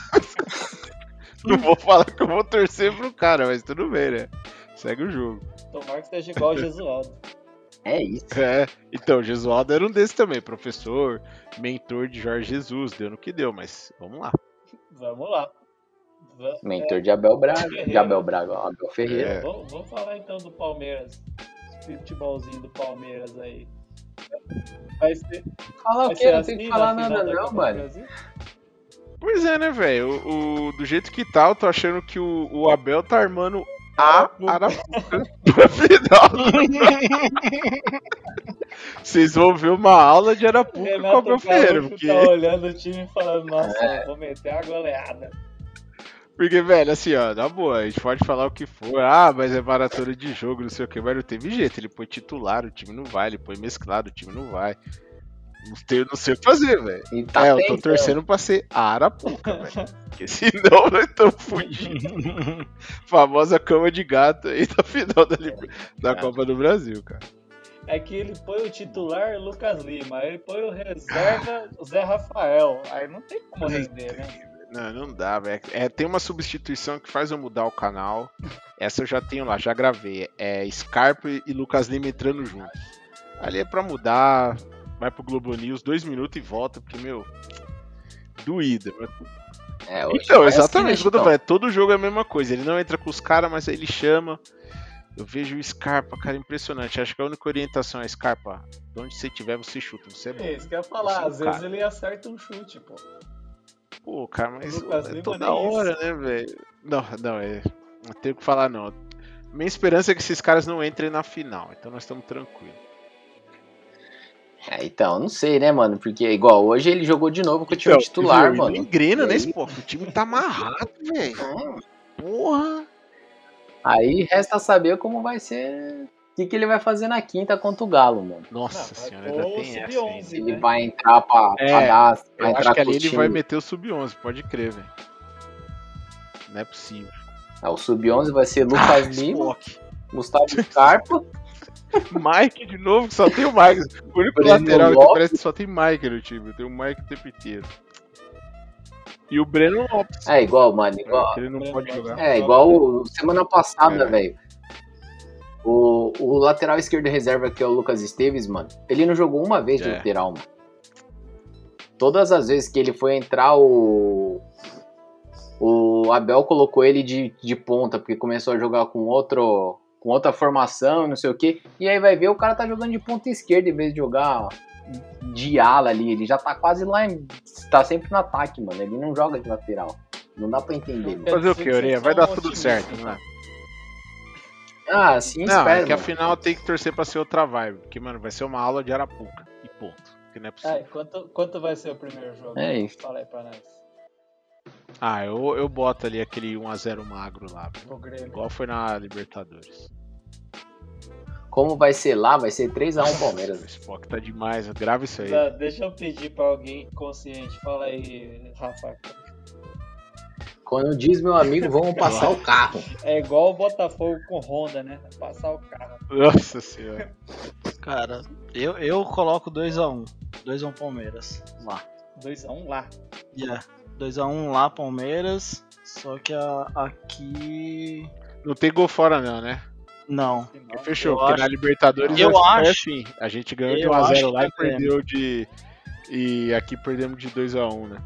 Não vou falar que eu vou torcer pro cara, mas tudo bem, né? Segue o jogo. Tomara que esteja igual o Jesualdo. É isso. É, então, Jesualdo era um desses também, professor, mentor de Jorge Jesus, deu no que deu, mas vamos lá. Vamos lá. Mentor de Abel Braga. De Abel Braga, ó, Abel Ferreira. É. Vamos, vamos falar então do Palmeiras. Futebolzinho do Palmeiras aí. Vai ser. Fala vai o quê? Não tem que assim falar nada da não, mano. Brasil? Pois é, né, velho? O, o- do jeito que tá, eu tô achando que o, o Abel tá armando a Arapuca pra final. Vocês vão ver uma aula de Arapuca com o Renato Abel Ferreira, Gaúcho porque... tá olhando o time e falando, nossa, É. vou meter a goleada. Porque, velho, assim, ó, na boa, a gente pode falar o que for, ah, mas é maratona de jogo, não sei o que, mas não teve jeito, ele põe titular, o time não vai, ele põe mesclado, o time não vai. Não, não sei o que fazer, velho. Tá é, eu tô tentando. torcendo pra ser Arapuca, velho. Porque senão nós estamos fudidos. Famosa cama de gato aí da final da, Liber- da Copa do Brasil, cara. É que ele põe o titular Lucas Lima, aí ele põe o reserva Zé Rafael. Aí não tem como render, né? Não, não dá, velho. É, tem uma substituição que faz eu mudar o canal. Essa eu já tenho lá, já gravei. É Scarpa e Lucas Lima entrando juntos. Ali é pra mudar. Vai pro Globo News, dois minutos e volta, porque, meu. Doída. É, Então, vai assim, exatamente. né, o que eu tô Chicão? falando. Todo jogo é a mesma coisa. Ele não entra com os caras, mas aí ele chama. Eu vejo o Scarpa, cara, impressionante. Acho que a única orientação é Scarpa. De onde você estiver, você chuta. Você é bom. É isso que eu ia falar, é às vezes cara. ele acerta um chute, pô. Pô, cara, mas é toda hora, isso. né, velho? Não, não, é. Não tenho o que falar, não. Minha esperança é que esses caras não entrem na final, então nós estamos tranquilos. É, então, não sei, né, mano? Porque, igual, hoje ele jogou de novo com o time Então, titular, viu? Mano. Não engrena, né, pô? O time tá amarrado, velho. Porra! Aí resta saber como vai ser. O que, que ele vai fazer na quinta contra o Galo, mano. Nossa vai senhora, ainda o tem essa. sub-11, ainda. Se ele né? vai entrar pra, pra É, dar. Eu Vai entrar acho que ali ele time. vai meter o sub-11, pode crer, velho. Não é possível. Ah, o sub-11 vai ser Lucas Ah, Lima, Spock. Gustavo Scarpa. Mike de novo, que só tem o Mike. O único Breno lateral que Lopes. parece que só tem Mike no time. Tem o Mike o tempo inteiro. E o Breno Lopes. É igual, mano. Igual, que ele não pode jogar. é, igual o- semana passada, É. velho. O, o lateral esquerdo reserva, que é o Lucas Esteves, mano, ele não jogou uma vez de É. lateral, mano. Todas as vezes que ele foi entrar, o. O Abel colocou ele de, de ponta, porque começou a jogar com outro. Com outra formação, não sei o que. E aí vai ver, o cara tá jogando de ponta esquerda em vez de jogar de ala ali. Ele já tá quase lá, em, tá sempre no ataque, mano. Ele não joga de lateral. Não dá pra entender, mano. Fazer o que, que vocês Vai dar tudo certo, então. não é? Ah, assim Não, espero. é que mano. afinal tem que torcer pra ser outra vibe. Porque, mano, vai ser uma aula de Arapuca. E ponto. Porque não é possível. Aí, quanto, quanto vai ser o primeiro jogo? É isso. Fala aí pra nós. Ah, eu, eu boto ali aquele 1x0 magro lá. Grêmio. Igual foi na Libertadores. Como vai ser lá, vai ser 3x1 O Palmeiras. Spock tá demais. Grava isso aí. Tá, deixa eu pedir pra alguém consciente. Fala aí, Rafa. Quando diz meu amigo, vamos passar o carro. É igual o Botafogo com Honda, né? Passar o carro. Nossa senhora. Cara, eu, eu coloco 2x1. 2x1 Palmeiras. Lá. 2x1 lá. Yeah. 2x1 lá, Palmeiras. Só que a- aqui. Não tem gol fora, não, né? Não. Porque fechou, eu porque acho- na Libertadores eu é acho- assim. A gente ganhou de eu 1x0 acho lá e é perdeu de. E aqui perdemos de 2x1, né?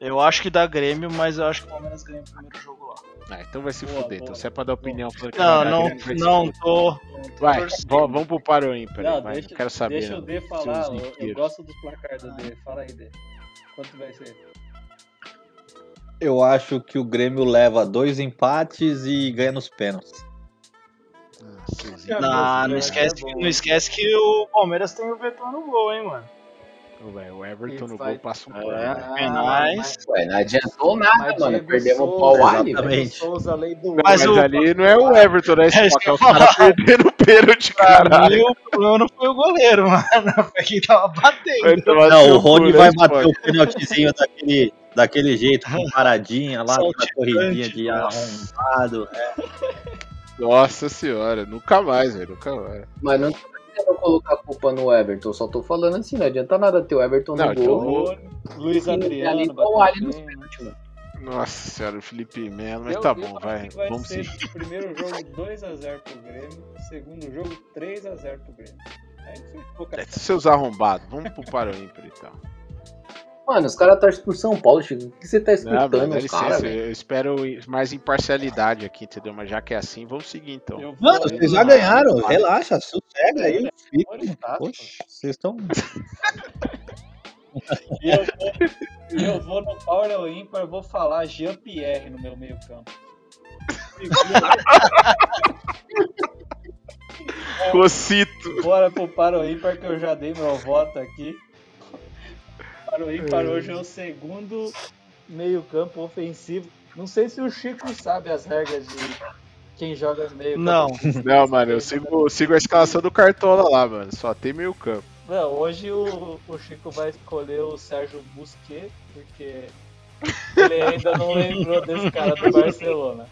É, eu acho que dá Grêmio, mas eu acho que o Palmeiras ganha o primeiro jogo lá. Ah, então vai se Boa, fuder. boa. Então se é pra dar opinião, que Não, não, Grêmio, não fuder. tô. Vai, torcendo. vamos pro paro ímpar. Não, vai, deixa, não quero saber. deixa não. o D falar. Eu, eu gosto dos placar do D. Fala aí, D. Quanto vai ser? Eu acho que o Grêmio leva dois empates e ganha nos pênaltis. Ah, Não, não é esquece, que, não esquece que o Palmeiras tem o Vetão no gol, hein, mano. Velho, O Everton no vai- gol passa um É. pano. Ah, penais. Ué, não adiantou nada, Mas mano. Diego Perdemos o Souza, pau ali. Souza, lei do Mas Mas o- ali não é o Everton, né? É isso Esse que eu é o cara falar. perdendo o pênalti, mim, o problema não foi o goleiro, mano. Foi quem tava batendo. Não, o Rony cu, vai né, bater o pênaltizinho daquele, daquele jeito, com paradinha lá, aquela Saltitante, corridinha de arrombado. Nossa senhora, nunca mais, velho, nunca mais. Mas não querendo colocar a culpa no Everton, só tô falando assim, não adianta nada ter o Everton Não, no então gol. vou- Luiz E ali Adriano. tá o Ali nos pênaltis, mano. Nossa senhora, o Felipe Melo, mas Eu- tá eu bom, acho vai, vai vamos ser seguir. primeiro jogo 2x0 pro Grêmio, segundo jogo 3x0 pro Grêmio. Aí você ficou É, seus arrombados, vamos pro ímpar então. Mano, os caras torcem por São Paulo, Chico. O que você tá Não, mano, escutando, dá os caras, licença, eu espero mais imparcialidade aqui, entendeu? Mas já que é assim, vamos seguir então. Mano, vocês já ganharam. Relaxa, sossega aí. Poxa, vocês estão. E eu vou, eu vou no Power ou Ímpar, vou falar Jean-Pierre no meu meio campo. Cocito. Bora pro Power ou Ímpar que eu já dei meu voto aqui. Ou Ímpar hoje é o segundo meio campo ofensivo. Não sei se o Chico sabe as regras de quem joga no meio Não. Não, mano, eu sigo, sigo a escalação do Cartola lá, mano. Só tem meio campo. Não, hoje o, o Chico vai escolher o Sérgio Busquets, porque ele ainda não lembrou desse cara do Barcelona.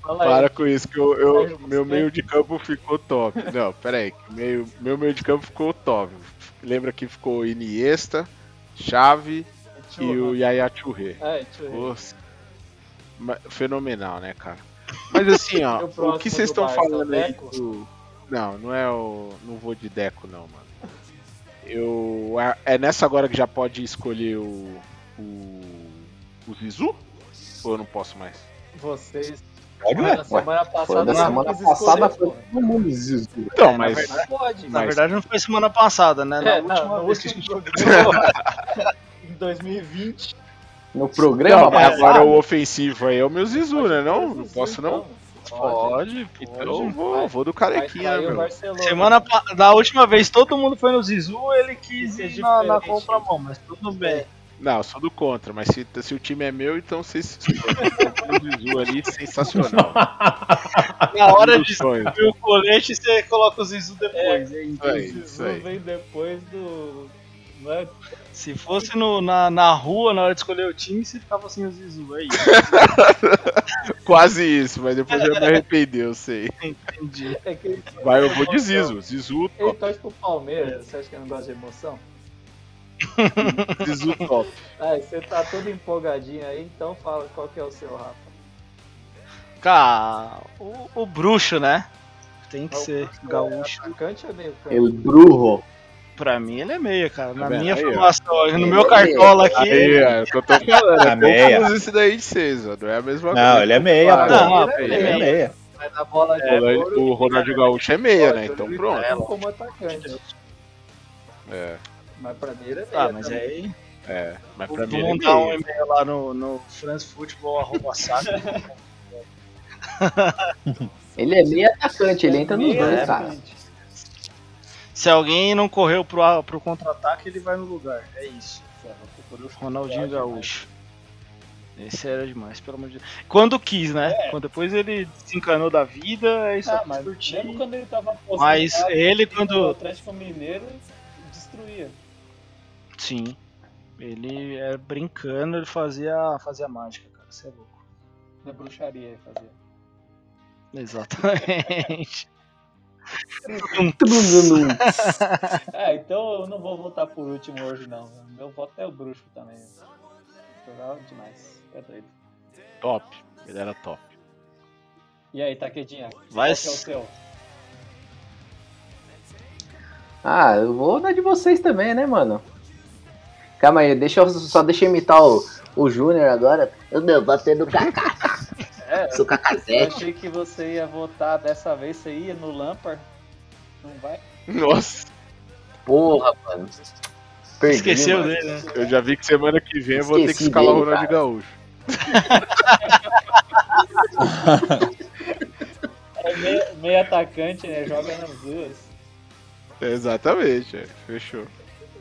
Fala aí. Para com isso, que eu, eu- meu meio de campo ficou top. Não, pera aí. que Meio, meu meio de campo ficou top. Lembra que ficou Iniesta, Chave e o Yaya Touré. É, Fenomenal, né, cara? Mas assim, ó, o que vocês estão Barça, falando aí do... Não, não é o. Não vou de Deco, não, mano. Eu. É nessa agora que já pode escolher o. O. O Zizu? Ou eu não posso mais? Vocês. Pode, Na semana passada Foi da não semana passada foi todo mundo Zizu. Então, na mas. verdade- Pode. Na Mas- verdade não foi semana passada, né? Na É, última não, no vez que a último gente jogou. Em 2020. No programa Não, mas agora o ofensivo aí é o meu Zizu, né? Não, não posso não. Pode, Então pode. eu vou, vou do Vai carequinha, sair o meu. Semana da última vez todo mundo foi no Zizu, ele quis é ir na, na contramão, mas tudo bem. Não, eu sou do contra, mas se, se o time é meu, então vocês. o Zizu ali, sensacional. Na hora de subir o colete, você coloca o Zizu depois. É, isso. É O isso Zizu aí. vem depois do. Não é? Se fosse no, na, na rua, na hora de escolher o time, você ficava sem o Zizu. É isso. Quase isso, mas depois eu me arrependi, eu sei. Entendi. é que Vai, eu vou de Zizu. Zizu ele torce pro Palmeiras. Você acha que eu não gosta de emoção? Zizu top. Ah, você tá todo empolgadinho aí, então fala qual que é o seu, Rafa. Cara, o, o bruxo, né? Tem que É o ser Bruxo, gaúcho. É atacante ou meio campo? El Brujo. Pra mim ele é meia, cara. Na Tá minha aí, ó? formação, no Ele meu é cartola meia. aqui. Aí, é o que eu tô falando. A É meia. isso daí de vocês, ó. Não é a mesma coisa. Não, ele é meia, Ah, pô. não, ele ele é é meia. Vai dar bola de O Ronaldo- ouro O Ronaldinho Gaúcho é meia, né? Então pronto. Ela como atacante. É, Mas pra mim ele é meia. Ah, mas também. aí. é. Mas pra mim ele é montar um meia. e-mail lá no, no francefootball.saco. Ele é meio atacante, ele entra nos dois, é cara. Se alguém não correu pro, pro contra-ataque, ele vai no lugar. É isso. Ronaldinho Gaúcho. Esse era demais, pelo amor de Deus. Quando quis, né? Quando depois ele se encanou da vida, é isso Ah, aqui mas curtir. mesmo quando ele tava Mas ele, quando- Atlético Mineiro destruía. Sim. Ele é brincando, ele fazia, fazia mágica, cara. Você é louco. Na bruxaria ele fazia. Exatamente. É, então eu não vou votar por último hoje não. Meu voto é o bruxo também. Jogava demais. É doido. Top. Ele era top. E aí, Taquedinha? Vai Qual que é o seu? Ah, eu vou dar de vocês também, né, mano? Calma aí, deixa eu, só deixa eu imitar o, o Júnior agora. O meu voto é do Kaká. É, Sou eu Cacazete. achei que você ia votar dessa vez, você ia no Lampard. Não vai? Nossa, Porra, mano. Perdi, Esqueceu mano. dele, né? eu já vi que semana que vem eu vou ter que escalar o dele, Ronaldinho cara. Gaúcho. É meio, meio atacante, né? Joga nas duas. Exatamente, é. fechou.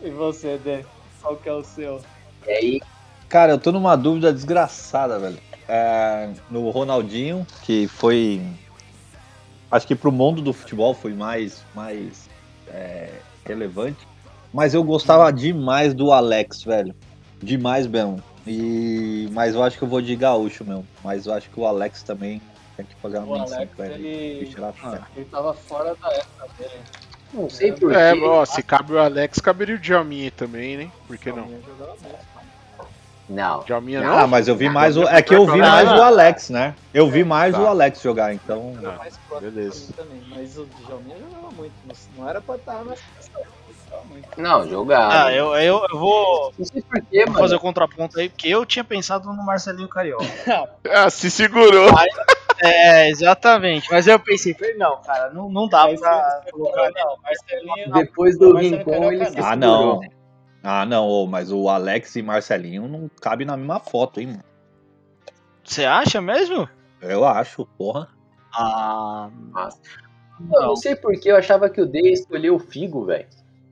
E você, Dê? Qual que é o seu? E aí, Cara, eu tô numa dúvida desgraçada, velho. É, no Ronaldinho, que foi. Acho que pro mundo do futebol foi mais, mais é, relevante. Mas eu gostava demais do Alex, velho. Demais mesmo. E, mas eu acho que eu vou de gaúcho mesmo. Mas eu acho que o Alex também tem que pagar O uma menção pra ele. ele, fora. ele tava fora da época dele. Não sei porquê. É, ó, se cabe o Alex, caberia o Djalminha também, né? Por que não? Ele jogava muito. Não. Djalminha não? Ah, mas eu vi mais o. É que eu vi mais o Alex, né? Eu vi mais Tá. o Alex jogar, então. Próximo beleza. também. Mas o Djalminha jogava muito. Não, era pra estar na. Não, jogar. Ah, eu, eu, eu vou, Não sei mano. fazer o contraponto aí, porque eu tinha pensado no Marcelinho Carioca. Ah, se segurou. É, exatamente. Mas eu pensei, falei, não, cara, não, não dá Mas pra você- colocar. Não, Marcelinho. Depois do Rincon, ele não. se Ah, não. Ah, não, mas o Alex e Marcelinho não cabe na mesma foto, hein, mano. Você acha mesmo? Eu acho, porra. Ah, Nossa. Eu não sei porque eu achava que o D ia escolher o Figo, velho.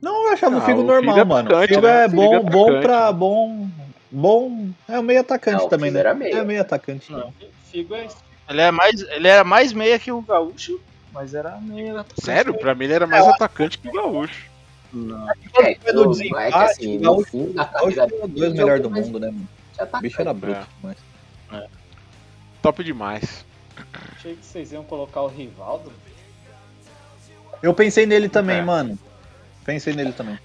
Não, eu achava Ah, o Figo o normal, Figo é mano. O atacante, Figo né? é O Figo bom, é bom atacante, pra. Bom. Bom. É o meio atacante Não, o também, né? era meio. É meio atacante. Não. Figo é ele, é mais, ele era mais meia que o Gaúcho, mas era meia. Sério? Pra mim ele era mais atacante que o Gaúcho. Não. É, eu- desempate, é que assim, o Gaúcho- fim da O o dois ele melhores do mundo, né, mano? atacante. O bicho era bruto É. demais. Top demais. Achei que vocês iam colocar o Rivaldo. Eu pensei nele também, É. mano. Pensei nele também.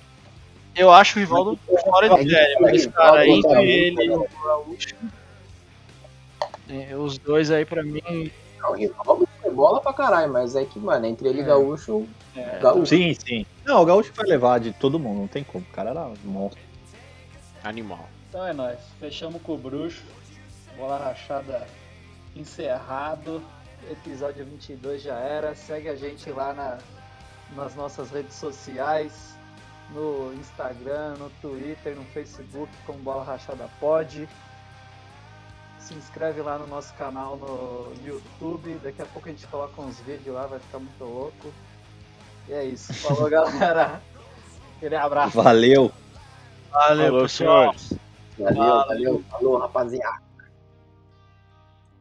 Eu acho o Rivaldo fora de série, mas, cara, entre ele e o Gaúcho. é, Os dois aí pra mim. Não, o Rivaldo foi bola pra caralho, mas é que, mano, entre ele e É. Gaúcho, É, Gaúcho. Sim, sim. Não, o Gaúcho vai levar de todo mundo, não tem como. O cara era monstro. Animal. Então é nóis. Fechamos com o bruxo. Bola rachada encerrado. Episódio 22 já era. Segue a gente lá na, nas nossas redes sociais. No Instagram, no Twitter, no Facebook, como Bola Rachada Pod. Se inscreve lá no nosso canal no YouTube. Daqui a pouco a gente coloca uns vídeos lá, vai ficar muito louco. E é isso. Falou, galera. Aquele abraço. Valeu. Valeu, Falou, pessoal. senhores. Valeu, valeu, falou, rapaziada.